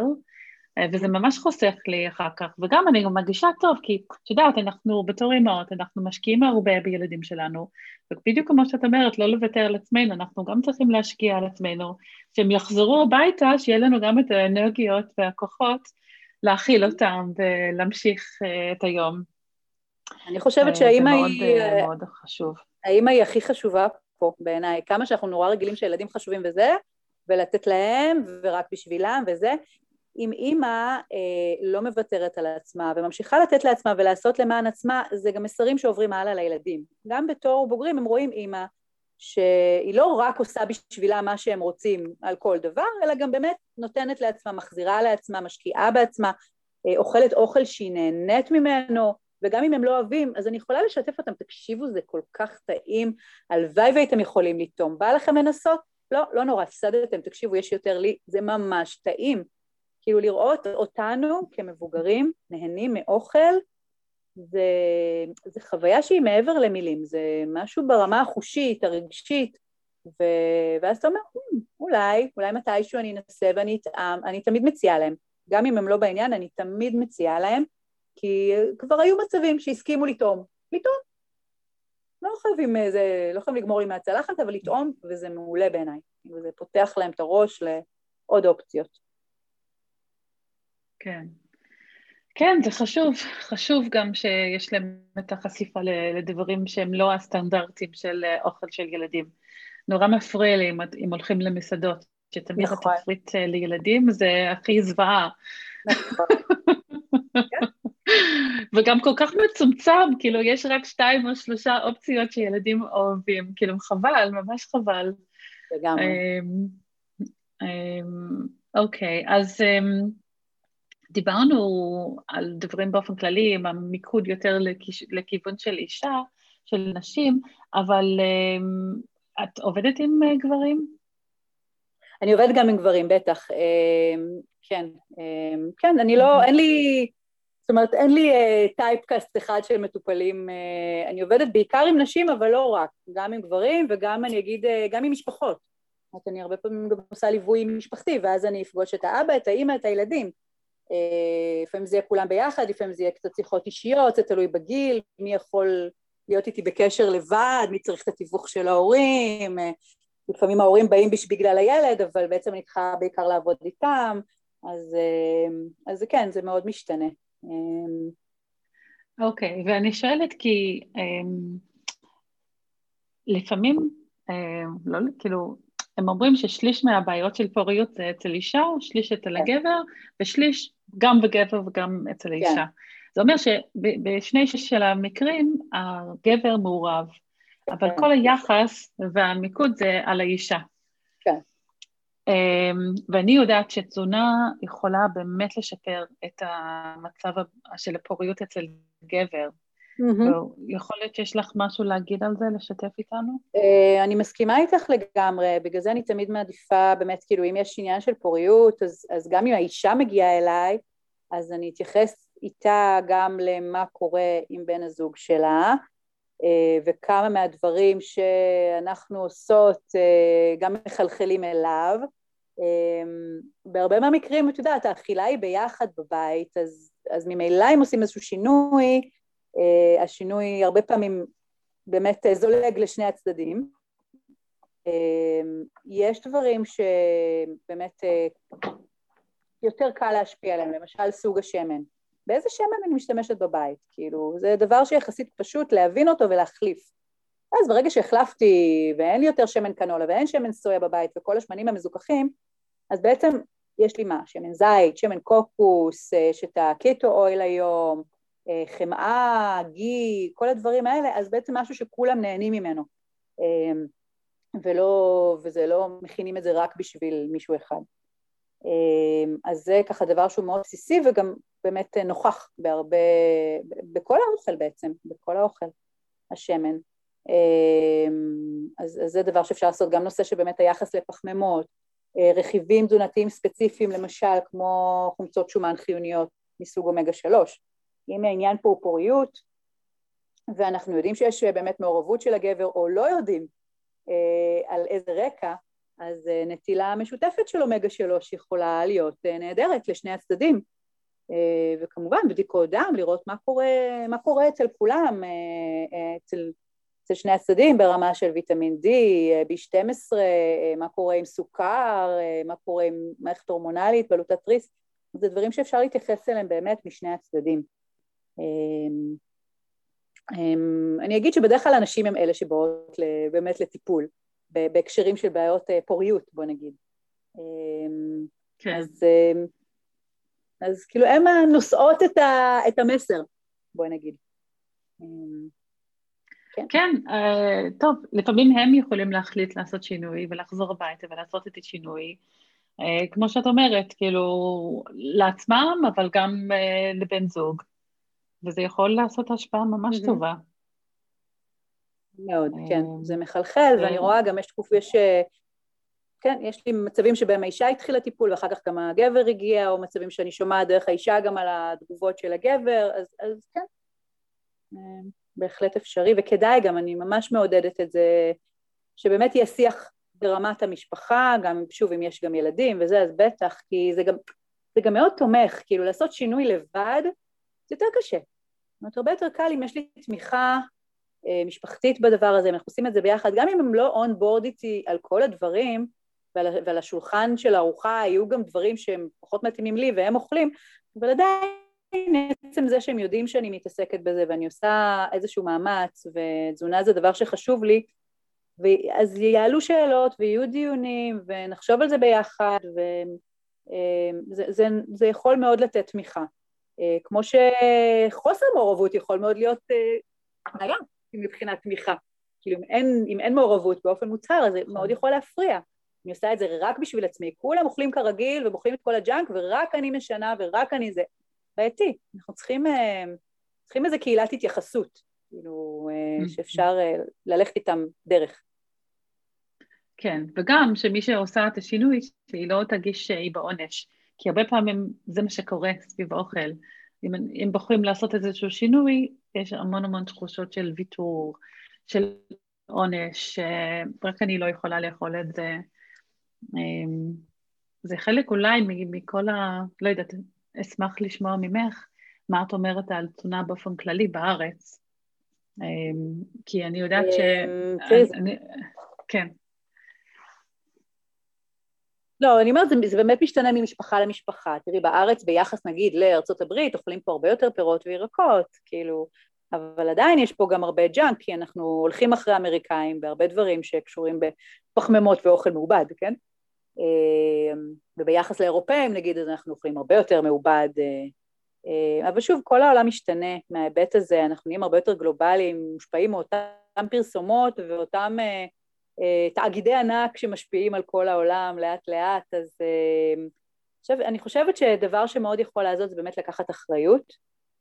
וזה ממש חוסך לי אחר כך, וגם אני מרגישה טוב, כי את יודעת, אנחנו בתור אימהות, אנחנו משקיעים הרבה בילדים שלנו, ובדיוק כמו שאת אומרת, לא לוותר על עצמנו, אנחנו גם צריכים להשקיע על עצמנו, שהם יחזרו הביתה, שיהיה לנו גם את האנרגיות והכוחות להכיל אותם ולהמשיך אה, את היום. אני חושבת שהאימא היא... זה מאוד מאוד חשוב. האימא היא הכי חשובה פה בעיניי, כמה שאנחנו נורא רגילים שהילדים חשובים וזה, ולתת להם, ורק בשבילם וזה, אם אימא אה, לא מוותרת על עצמה וממשיכה לתת לעצמה ולעשות למען עצמה, זה גם מסרים שעוברים הלאה לילדים. גם בתור בוגרים הם רואים אימא שהיא לא רק עושה בשבילה מה שהם רוצים על כל דבר, אלא גם באמת נותנת לעצמה, מחזירה לעצמה, משקיעה בעצמה, אה, אוכלת אוכל שהיא נהנית ממנו, וגם אם הם לא אוהבים, אז אני יכולה לשתף אותם, תקשיבו, זה כל כך טעים, הלוואי והייתם יכולים לטעום. בא לכם לנסות? לא, לא נורא, הפסדתם, תקשיבו, יש יותר לי, זה ממש טעים. כאילו לראות אותנו כמבוגרים נהנים מאוכל, זה, זה חוויה שהיא מעבר למילים, זה משהו ברמה החושית, הרגשית, ו... ואז אתה אומר, hmm, אולי, אולי מתישהו אני אנסה ואני אטעם, אני תמיד מציעה להם, גם אם הם לא בעניין, אני תמיד מציעה להם, כי כבר היו מצבים שהסכימו לטעום, לטעום. לא חייבים, זה, לא חייבים לגמור לי מהצלחת, אבל לטעום, וזה מעולה בעיניי, וזה פותח להם את הראש לעוד אופציות. כן. כן, זה חשוב. חשוב גם שיש להם את החשיפה לדברים שהם לא הסטנדרטים של אה, אוכל של ילדים. נורא מפריע לי אם, אם הולכים למסעדות, שתמיד נכון. התפריט אה, לילדים זה הכי זוועה. נכון. וגם כל כך מצומצם, כאילו יש רק שתיים או שלושה אופציות שילדים אוהבים, כאילו חבל, ממש חבל. לגמרי. אמ, אמ, אוקיי, אז אמ, דיברנו על דברים באופן כללי, עם המיקוד יותר לכיוון של אישה, של נשים, אבל את עובדת עם אה, גברים? אני עובדת גם עם גברים, בטח. כן, כן, אני לא, אין לי... זאת אומרת, אין לי טייפקאסט uh, אחד של מטופלים, uh, אני עובדת בעיקר עם נשים, אבל לא רק, גם עם גברים וגם, אני אגיד, גם עם משפחות. זאת אומרת, אני הרבה פעמים גם עושה ליווי משפחתי, ואז אני אפגוש את האבא, את האימא, את הילדים. Uh, לפעמים זה יהיה כולם ביחד, לפעמים זה יהיה קצת שיחות אישיות, זה תלוי בגיל, מי יכול להיות איתי בקשר לבד, מי צריך את התיווך של ההורים, uh, לפעמים ההורים באים בגלל הילד, אבל בעצם אני צריכה בעיקר לעבוד איתם, אז, uh, אז כן, זה מאוד משתנה. אוקיי, okay, ואני שואלת כי um, לפעמים, um, לא, כאילו, הם אומרים ששליש מהבעיות של פוריות זה אצל אישה, שליש אצל כן. הגבר, ושליש גם בגבר וגם אצל האישה. כן. זה אומר שבשני של המקרים הגבר מעורב, אבל כן. כל היחס והמיקוד זה על האישה. כן. אמ, ואני יודעת שתזונה יכולה באמת לשפר את המצב של הפוריות אצל גבר. Mm-hmm. יכול להיות שיש לך משהו להגיד על זה, לשתף איתנו? Uh, אני מסכימה איתך לגמרי, בגלל זה אני תמיד מעדיפה באמת, כאילו אם יש עניין של פוריות, אז, אז גם אם האישה מגיעה אליי, אז אני אתייחס איתה גם למה קורה עם בן הזוג שלה, uh, וכמה מהדברים שאנחנו עושות uh, גם מחלחלים אליו. אמ, בהרבה מהמקרים, את יודעת, האכילה היא ביחד בבית, אז, אז ממילא אם עושים איזשהו שינוי, אה, השינוי הרבה פעמים באמת זולג לשני הצדדים. אמ, יש דברים שבאמת אה, יותר קל להשפיע עליהם, למשל סוג השמן. באיזה שמן אני משתמשת בבית? כאילו, זה דבר שיחסית פשוט להבין אותו ולהחליף. אז ברגע שהחלפתי ואין לי יותר שמן קנולה ואין שמן סויה בבית וכל השמנים המזוכחים, אז בעצם יש לי מה? שמן זית, שמן קוקוס, אה, יש את הקיטו אויל היום, אה, חמאה, גי, כל הדברים האלה, אז בעצם משהו שכולם נהנים ממנו. אמ, ולא, וזה לא מכינים את זה רק בשביל מישהו אחד. אמ, אז זה ככה דבר שהוא מאוד בסיסי וגם באמת נוכח בהרבה, בכל האוכל בעצם, בכל האוכל, השמן. אז, אז זה דבר שאפשר לעשות, גם נושא שבאמת היחס לפחמימות, אה, רכיבים תזונתיים ספציפיים, למשל כמו חומצות שומן חיוניות מסוג אומגה 3. אם העניין פה הוא פוריות, ואנחנו יודעים שיש באמת מעורבות של הגבר, או לא יודעים אה, על איזה רקע, אז אה, נטילה משותפת של אומגה 3 יכולה להיות אה, נהדרת לשני הצדדים. אה, וכמובן בדיקות דם, לראות מה קורה, מה קורה אצל כולם, אה, אה, אצל אצל שני הצדדים ברמה של ויטמין D, B12, מה קורה עם סוכר, מה קורה עם מערכת הורמונלית, בלוטת תריס, זה דברים שאפשר להתייחס אליהם באמת משני הצדדים. אמ, אמ, אני אגיד שבדרך כלל הנשים הם אלה שבאות באמת לטיפול, בהקשרים של בעיות אה, פוריות, בוא נגיד. אמ, כן. אז, אז כאילו הן נושאות את המסר, בוא נגיד. כן, כן uh, טוב, לפעמים הם יכולים להחליט לעשות שינוי ולחזור הביתה ולעשות את השינוי, uh, כמו שאת אומרת, כאילו, לעצמם, אבל גם uh, לבן זוג, וזה יכול לעשות השפעה ממש mm-hmm. טובה. מאוד, כן, זה מחלחל, ואני רואה גם יש תקוף, יש, כן, יש לי מצבים שבהם האישה התחילה טיפול ואחר כך גם הגבר הגיע, או מצבים שאני שומעת דרך האישה גם על התגובות של הגבר, אז, אז כן. בהחלט אפשרי, וכדאי גם, אני ממש מעודדת את זה, שבאמת יהיה שיח ברמת המשפחה, גם שוב אם יש גם ילדים וזה, אז בטח, כי זה גם, זה גם מאוד תומך, כאילו לעשות שינוי לבד זה יותר קשה. זאת אומרת, הרבה יותר קל אם יש לי תמיכה אה, משפחתית בדבר הזה, אם אנחנו עושים את זה ביחד, גם אם הם לא און בורד איתי על כל הדברים, ועל, ועל השולחן של הארוחה יהיו גם דברים שהם פחות מתאימים לי והם אוכלים, אבל עדיין עצם זה שהם יודעים שאני מתעסקת בזה ואני עושה איזשהו מאמץ ותזונה זה דבר שחשוב לי אז יעלו שאלות ויהיו דיונים ונחשוב על זה ביחד וזה זה, זה יכול מאוד לתת תמיכה אה, כמו שחוסר מעורבות יכול מאוד להיות בעיה מבחינת תמיכה. כאילו אם אין, אם אין מעורבות באופן מוצהר אז זה נכון. מאוד יכול להפריע. אני עושה את זה רק בשביל עצמי, כולם אוכלים כרגיל ובוחרים את כל הג'אנק ורק אני משנה ורק אני זה. בעייתי, אנחנו צריכים, צריכים איזה קהילת התייחסות, כאילו, mm-hmm. שאפשר ללכת איתם דרך. כן, וגם שמי שעושה את השינוי, שהיא לא תרגיש שהיא בעונש, כי הרבה פעמים זה מה שקורה סביב האוכל. אם, אם בוחרים לעשות איזשהו שינוי, יש המון המון תחושות של ויתור, של עונש, רק אני לא יכולה לאכול את זה. אמ, זה חלק אולי מכל ה... לא יודעת, אשמח לשמוע ממך מה את אומרת על תזונה באופן כללי בארץ. אמ, כי אני יודעת ש... אמ, כן. לא, אני אומרת, זה, זה באמת משתנה ממשפחה למשפחה. תראי, בארץ, ביחס נגיד לארצות הברית, אוכלים פה הרבה יותר פירות וירקות, כאילו, אבל עדיין יש פה גם הרבה ג'אנק, כי אנחנו הולכים אחרי האמריקאים בהרבה דברים שקשורים בפחמימות ואוכל מעובד, כן? אמ, וביחס לאירופאים, נגיד, אז אנחנו אוכלים הרבה יותר מעובד. אה, אה, אבל שוב, כל העולם משתנה מההיבט הזה, אנחנו נהיים הרבה יותר גלובליים, מושפעים מאותן פרסומות ואותם... אה, תאגידי ענק שמשפיעים על כל העולם לאט לאט, אז עכשיו, אה, אני חושבת שדבר שמאוד יכול לעזור זה באמת לקחת אחריות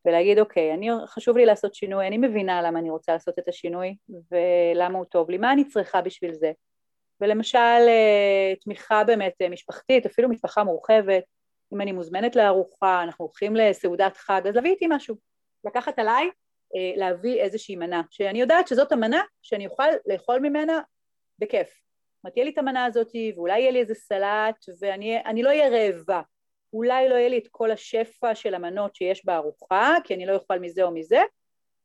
ולהגיד אוקיי, אני, חשוב לי לעשות שינוי, אני מבינה למה אני רוצה לעשות את השינוי ולמה הוא טוב לי, מה אני צריכה בשביל זה? ולמשל אה, תמיכה באמת משפחתית, אפילו משפחה מורחבת, אם אני מוזמנת לארוחה, אנחנו הולכים לסעודת חג, אז להביא איתי משהו, לקחת עליי להביא איזושהי מנה, שאני יודעת שזאת המנה שאני אוכל לאכול ממנה בכיף. זאת אומרת, תהיה לי את המנה הזאת, ואולי יהיה לי איזה סלט, ואני לא אהיה רעבה. אולי לא יהיה לי את כל השפע של המנות שיש בארוחה, כי אני לא אוכל מזה או מזה,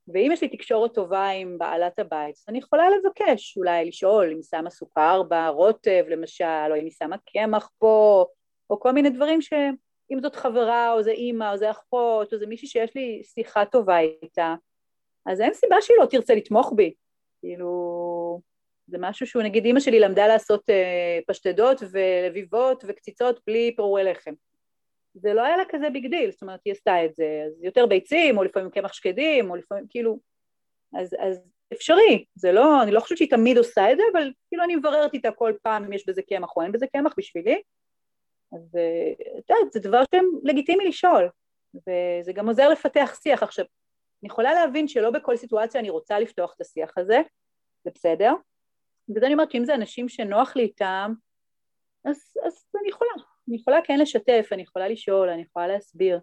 ואם יש לי תקשורת טובה עם בעלת הבית, אז אני יכולה לבקש, אולי לשאול אם היא שמה סוכר ברוטב למשל, או אם היא שמה קמח פה, או כל מיני דברים שאם זאת חברה, או זה אימא, או זה אחות, או זה מישהי שיש לי שיחה טובה איתה, אז אין סיבה שהיא לא תרצה לתמוך בי. כאילו, זה משהו שהוא, נגיד אימא שלי למדה לעשות אה, פשטדות ולביבות וקציצות בלי פירורי לחם. זה לא היה לה כזה big deal, זאת אומרת היא עשתה את זה, אז יותר ביצים, או לפעמים קמח שקדים, או לפעמים כאילו, אז, אז אפשרי, זה לא, אני לא חושבת שהיא תמיד עושה את זה, אבל כאילו אני מבררת איתה כל פעם אם יש בזה קמח או אין בזה קמח בשבילי, אז אה, את יודעת, זה דבר לגיטימי לשאול, וזה גם עוזר לפתח שיח. עכשיו, אני יכולה להבין שלא בכל סיטואציה אני רוצה לפתוח את השיח הזה, זה בסדר, וזה אני אומרת שאם זה אנשים שנוח לי איתם, אז, אז אני יכולה, אני יכולה כן לשתף, אני יכולה לשאול, אני יכולה להסביר.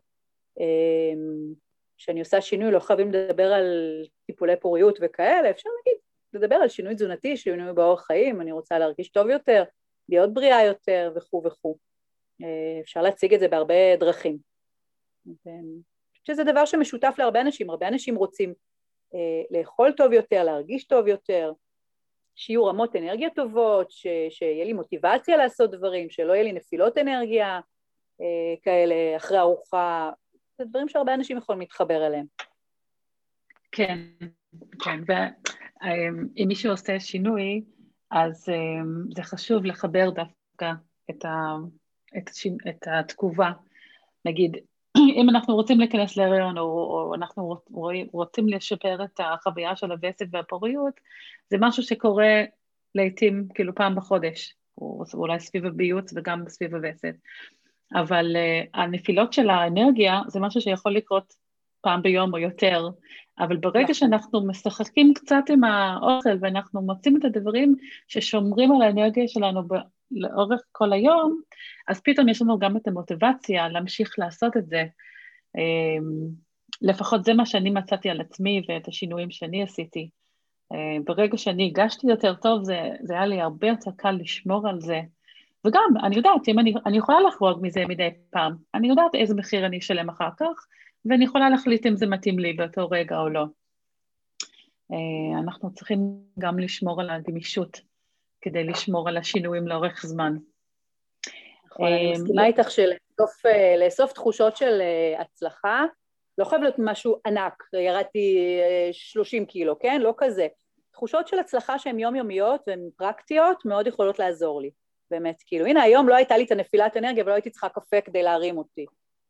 אמ, כשאני עושה שינוי, לא חייבים לדבר על טיפולי פוריות וכאלה, אפשר להגיד, לדבר על שינוי תזונתי, שינוי באורח חיים, אני רוצה להרגיש טוב יותר, להיות בריאה יותר וכו' וכו'. אה, אפשר להציג את זה בהרבה דרכים. חושבת שזה דבר שמשותף להרבה אנשים, הרבה אנשים רוצים אה, לאכול טוב יותר, להרגיש טוב יותר, שיהיו רמות אנרגיה טובות, ש, שיהיה לי מוטיבציה לעשות דברים, שלא יהיה לי נפילות אנרגיה אה, כאלה אחרי ארוחה, זה דברים שהרבה אנשים יכולים להתחבר אליהם. כן, כן, ואם מישהו עושה שינוי, אז אה, זה חשוב לחבר דווקא את, ה, את, את התגובה. נגיד, אם אנחנו רוצים להיכנס להריון או, או אנחנו רוצים לשפר את החוויה של הווסת והפוריות, זה משהו שקורה לעיתים כאילו פעם בחודש, או אולי סביב הביוץ וגם סביב הווסת. אבל uh, הנפילות של האנרגיה זה משהו שיכול לקרות פעם ביום או יותר, אבל ברגע נכון. שאנחנו משחקים קצת עם האוכל ואנחנו מוצאים את הדברים ששומרים על האנרגיה שלנו לאורך כל היום, אז פתאום יש לנו גם את המוטיבציה להמשיך לעשות את זה. אמ, לפחות זה מה שאני מצאתי על עצמי ואת השינויים שאני עשיתי. אמ, ברגע שאני הגשתי יותר טוב, זה, זה היה לי הרבה יותר קל לשמור על זה. וגם, אני יודעת, אם אני, אני יכולה לחרוג מזה מדי פעם, אני יודעת איזה מחיר אני אשלם אחר כך, ואני יכולה להחליט אם זה מתאים לי באותו רגע או לא. אמ, אנחנו צריכים גם לשמור על הגמישות כדי לשמור על השינויים לאורך זמן. נכון, אני מסכימה איתך שלאסוף תחושות של אה, הצלחה לא חייב להיות משהו ענק, ירדתי 30 אה, קילו, כן? לא כזה. תחושות של הצלחה שהן יומיומיות והן פרקטיות מאוד יכולות לעזור לי, באמת. כאילו, הנה היום לא הייתה לי את הנפילת אנרגיה ולא הייתי צריכה קפה כדי להרים אותי.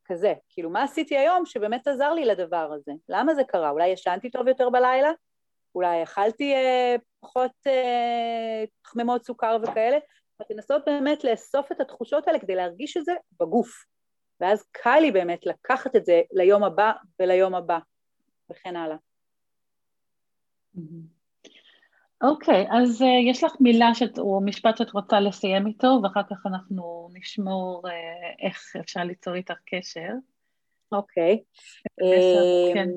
כזה, כאילו מה עשיתי היום שבאמת עזר לי לדבר הזה? למה זה קרה? אולי ישנתי טוב יותר בלילה? אולי אכלתי אה, פחות אה, חממות סוכר וכאלה? ולנסות באמת לאסוף את התחושות האלה כדי להרגיש את זה בגוף. ואז קל לי באמת לקחת את זה ליום הבא וליום הבא, וכן הלאה. אוקיי, okay, אז uh, יש לך מילה שאת, או משפט שאת רוצה לסיים איתו, ואחר כך אנחנו נשמור uh, איך אפשר ליצור איתך קשר. אוקיי. Okay. Uh, כן.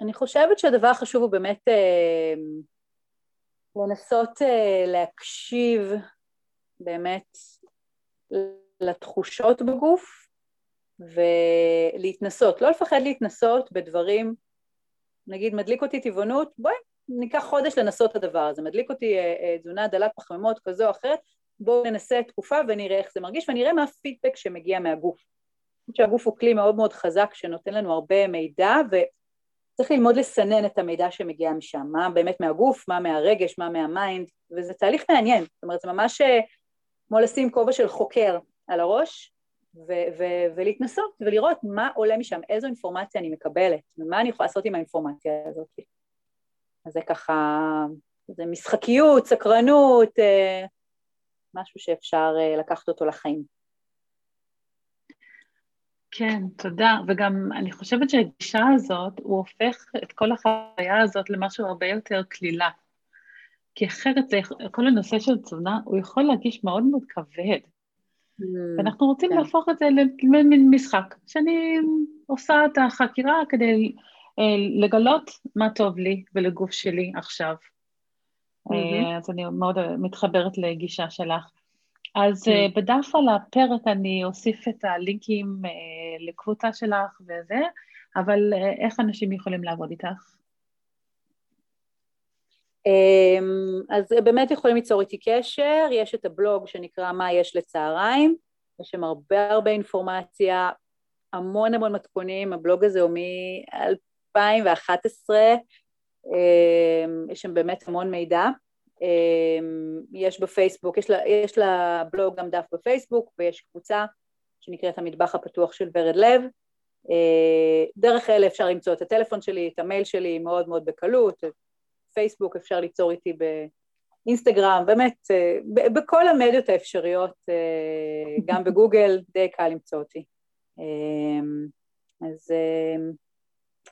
אני חושבת שהדבר החשוב הוא באמת uh, לנסות uh, להקשיב באמת לתחושות בגוף ולהתנסות, לא לפחד להתנסות בדברים, נגיד מדליק אותי טבעונות, בואי ניקח חודש לנסות את הדבר הזה, מדליק אותי אה, אה, תזונה דלת פחמימות כזו או אחרת, בואו ננסה תקופה ונראה איך זה מרגיש ונראה מה הפידבק שמגיע מהגוף. אני חושבת שהגוף הוא כלי מאוד מאוד חזק שנותן לנו הרבה מידע וצריך ללמוד לסנן את המידע שמגיע משם, מה באמת מהגוף, מה מהרגש, מה מהמיינד, וזה תהליך מעניין, זאת אומרת זה ממש אה, כמו לשים כובע של חוקר על הראש ו- ו- ולהתנסות ולראות מה עולה משם, איזו אינפורמציה אני מקבלת ומה אני יכולה לעשות עם האינפורמציה הזאת. אז זה ככה, זה משחקיות, סקרנות, אה, משהו שאפשר אה, לקחת אותו לחיים. כן, תודה. וגם אני חושבת שהגישה הזאת, הוא הופך את כל החוויה הזאת למשהו הרבה יותר קלילה. כי אחרת זה, כל הנושא של תזונה, הוא יכול להרגיש מאוד מאוד כבד. Mm, ואנחנו רוצים כן. להפוך את זה למין משחק, שאני עושה את החקירה כדי אה, לגלות מה טוב לי ולגוף שלי עכשיו. Mm-hmm. אז אני מאוד מתחברת לגישה שלך. אז mm-hmm. בדף על הפרק אני אוסיף את הלינקים לקבוצה שלך וזה, אבל איך אנשים יכולים לעבוד איתך? אמ, אז באמת יכולים ליצור איתי קשר, יש את הבלוג שנקרא מה יש לצהריים, יש שם הרבה הרבה אינפורמציה, המון המון מתכונים, הבלוג הזה הוא מ-2011, אמ, יש שם באמת המון מידע, יש בפייסבוק, יש, לה, יש לבלוג גם דף בפייסבוק ויש קבוצה שנקראת המטבח הפתוח של ורד לב, דרך אלה אפשר למצוא את הטלפון שלי, את המייל שלי מאוד מאוד בקלות, פייסבוק, אפשר ליצור איתי באינסטגרם, באמת, אה, בכל המדיות האפשריות, אה, גם בגוגל, די קל למצוא אותי. אמ, אז, אה,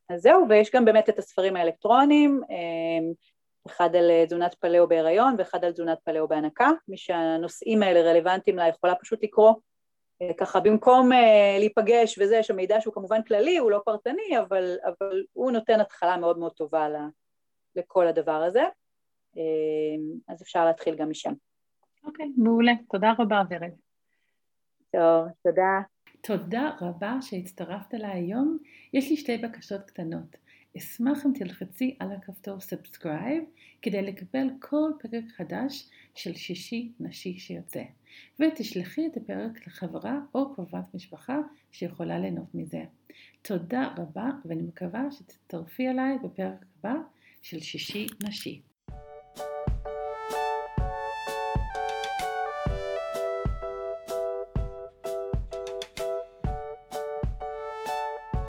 אז זהו, ויש גם באמת את הספרים האלקטרוניים, אמ, אחד על תזונת פלאו בהיריון ואחד על תזונת פלאו בהנקה, מי שהנושאים האלה רלוונטיים לה יכולה פשוט לקרוא ככה במקום uh, להיפגש וזה, יש שם מידע שהוא כמובן כללי, הוא לא פרטני, אבל, אבל הוא נותן התחלה מאוד מאוד טובה לכל הדבר הזה, אז אפשר להתחיל גם משם. אוקיי, okay, מעולה. תודה רבה, ורד. טוב, תודה. תודה רבה שהצטרפת אליי היום. יש לי שתי בקשות קטנות. אשמח אם תלחצי על הכפתור subscribe כדי לקבל כל פרק חדש של שישי נשי שיוצא, ותשלחי את הפרק לחברה או קרובת משפחה שיכולה ליהנות מזה. תודה רבה ואני מקווה שתצטרפי אליי בפרק הבא של שישי נשי.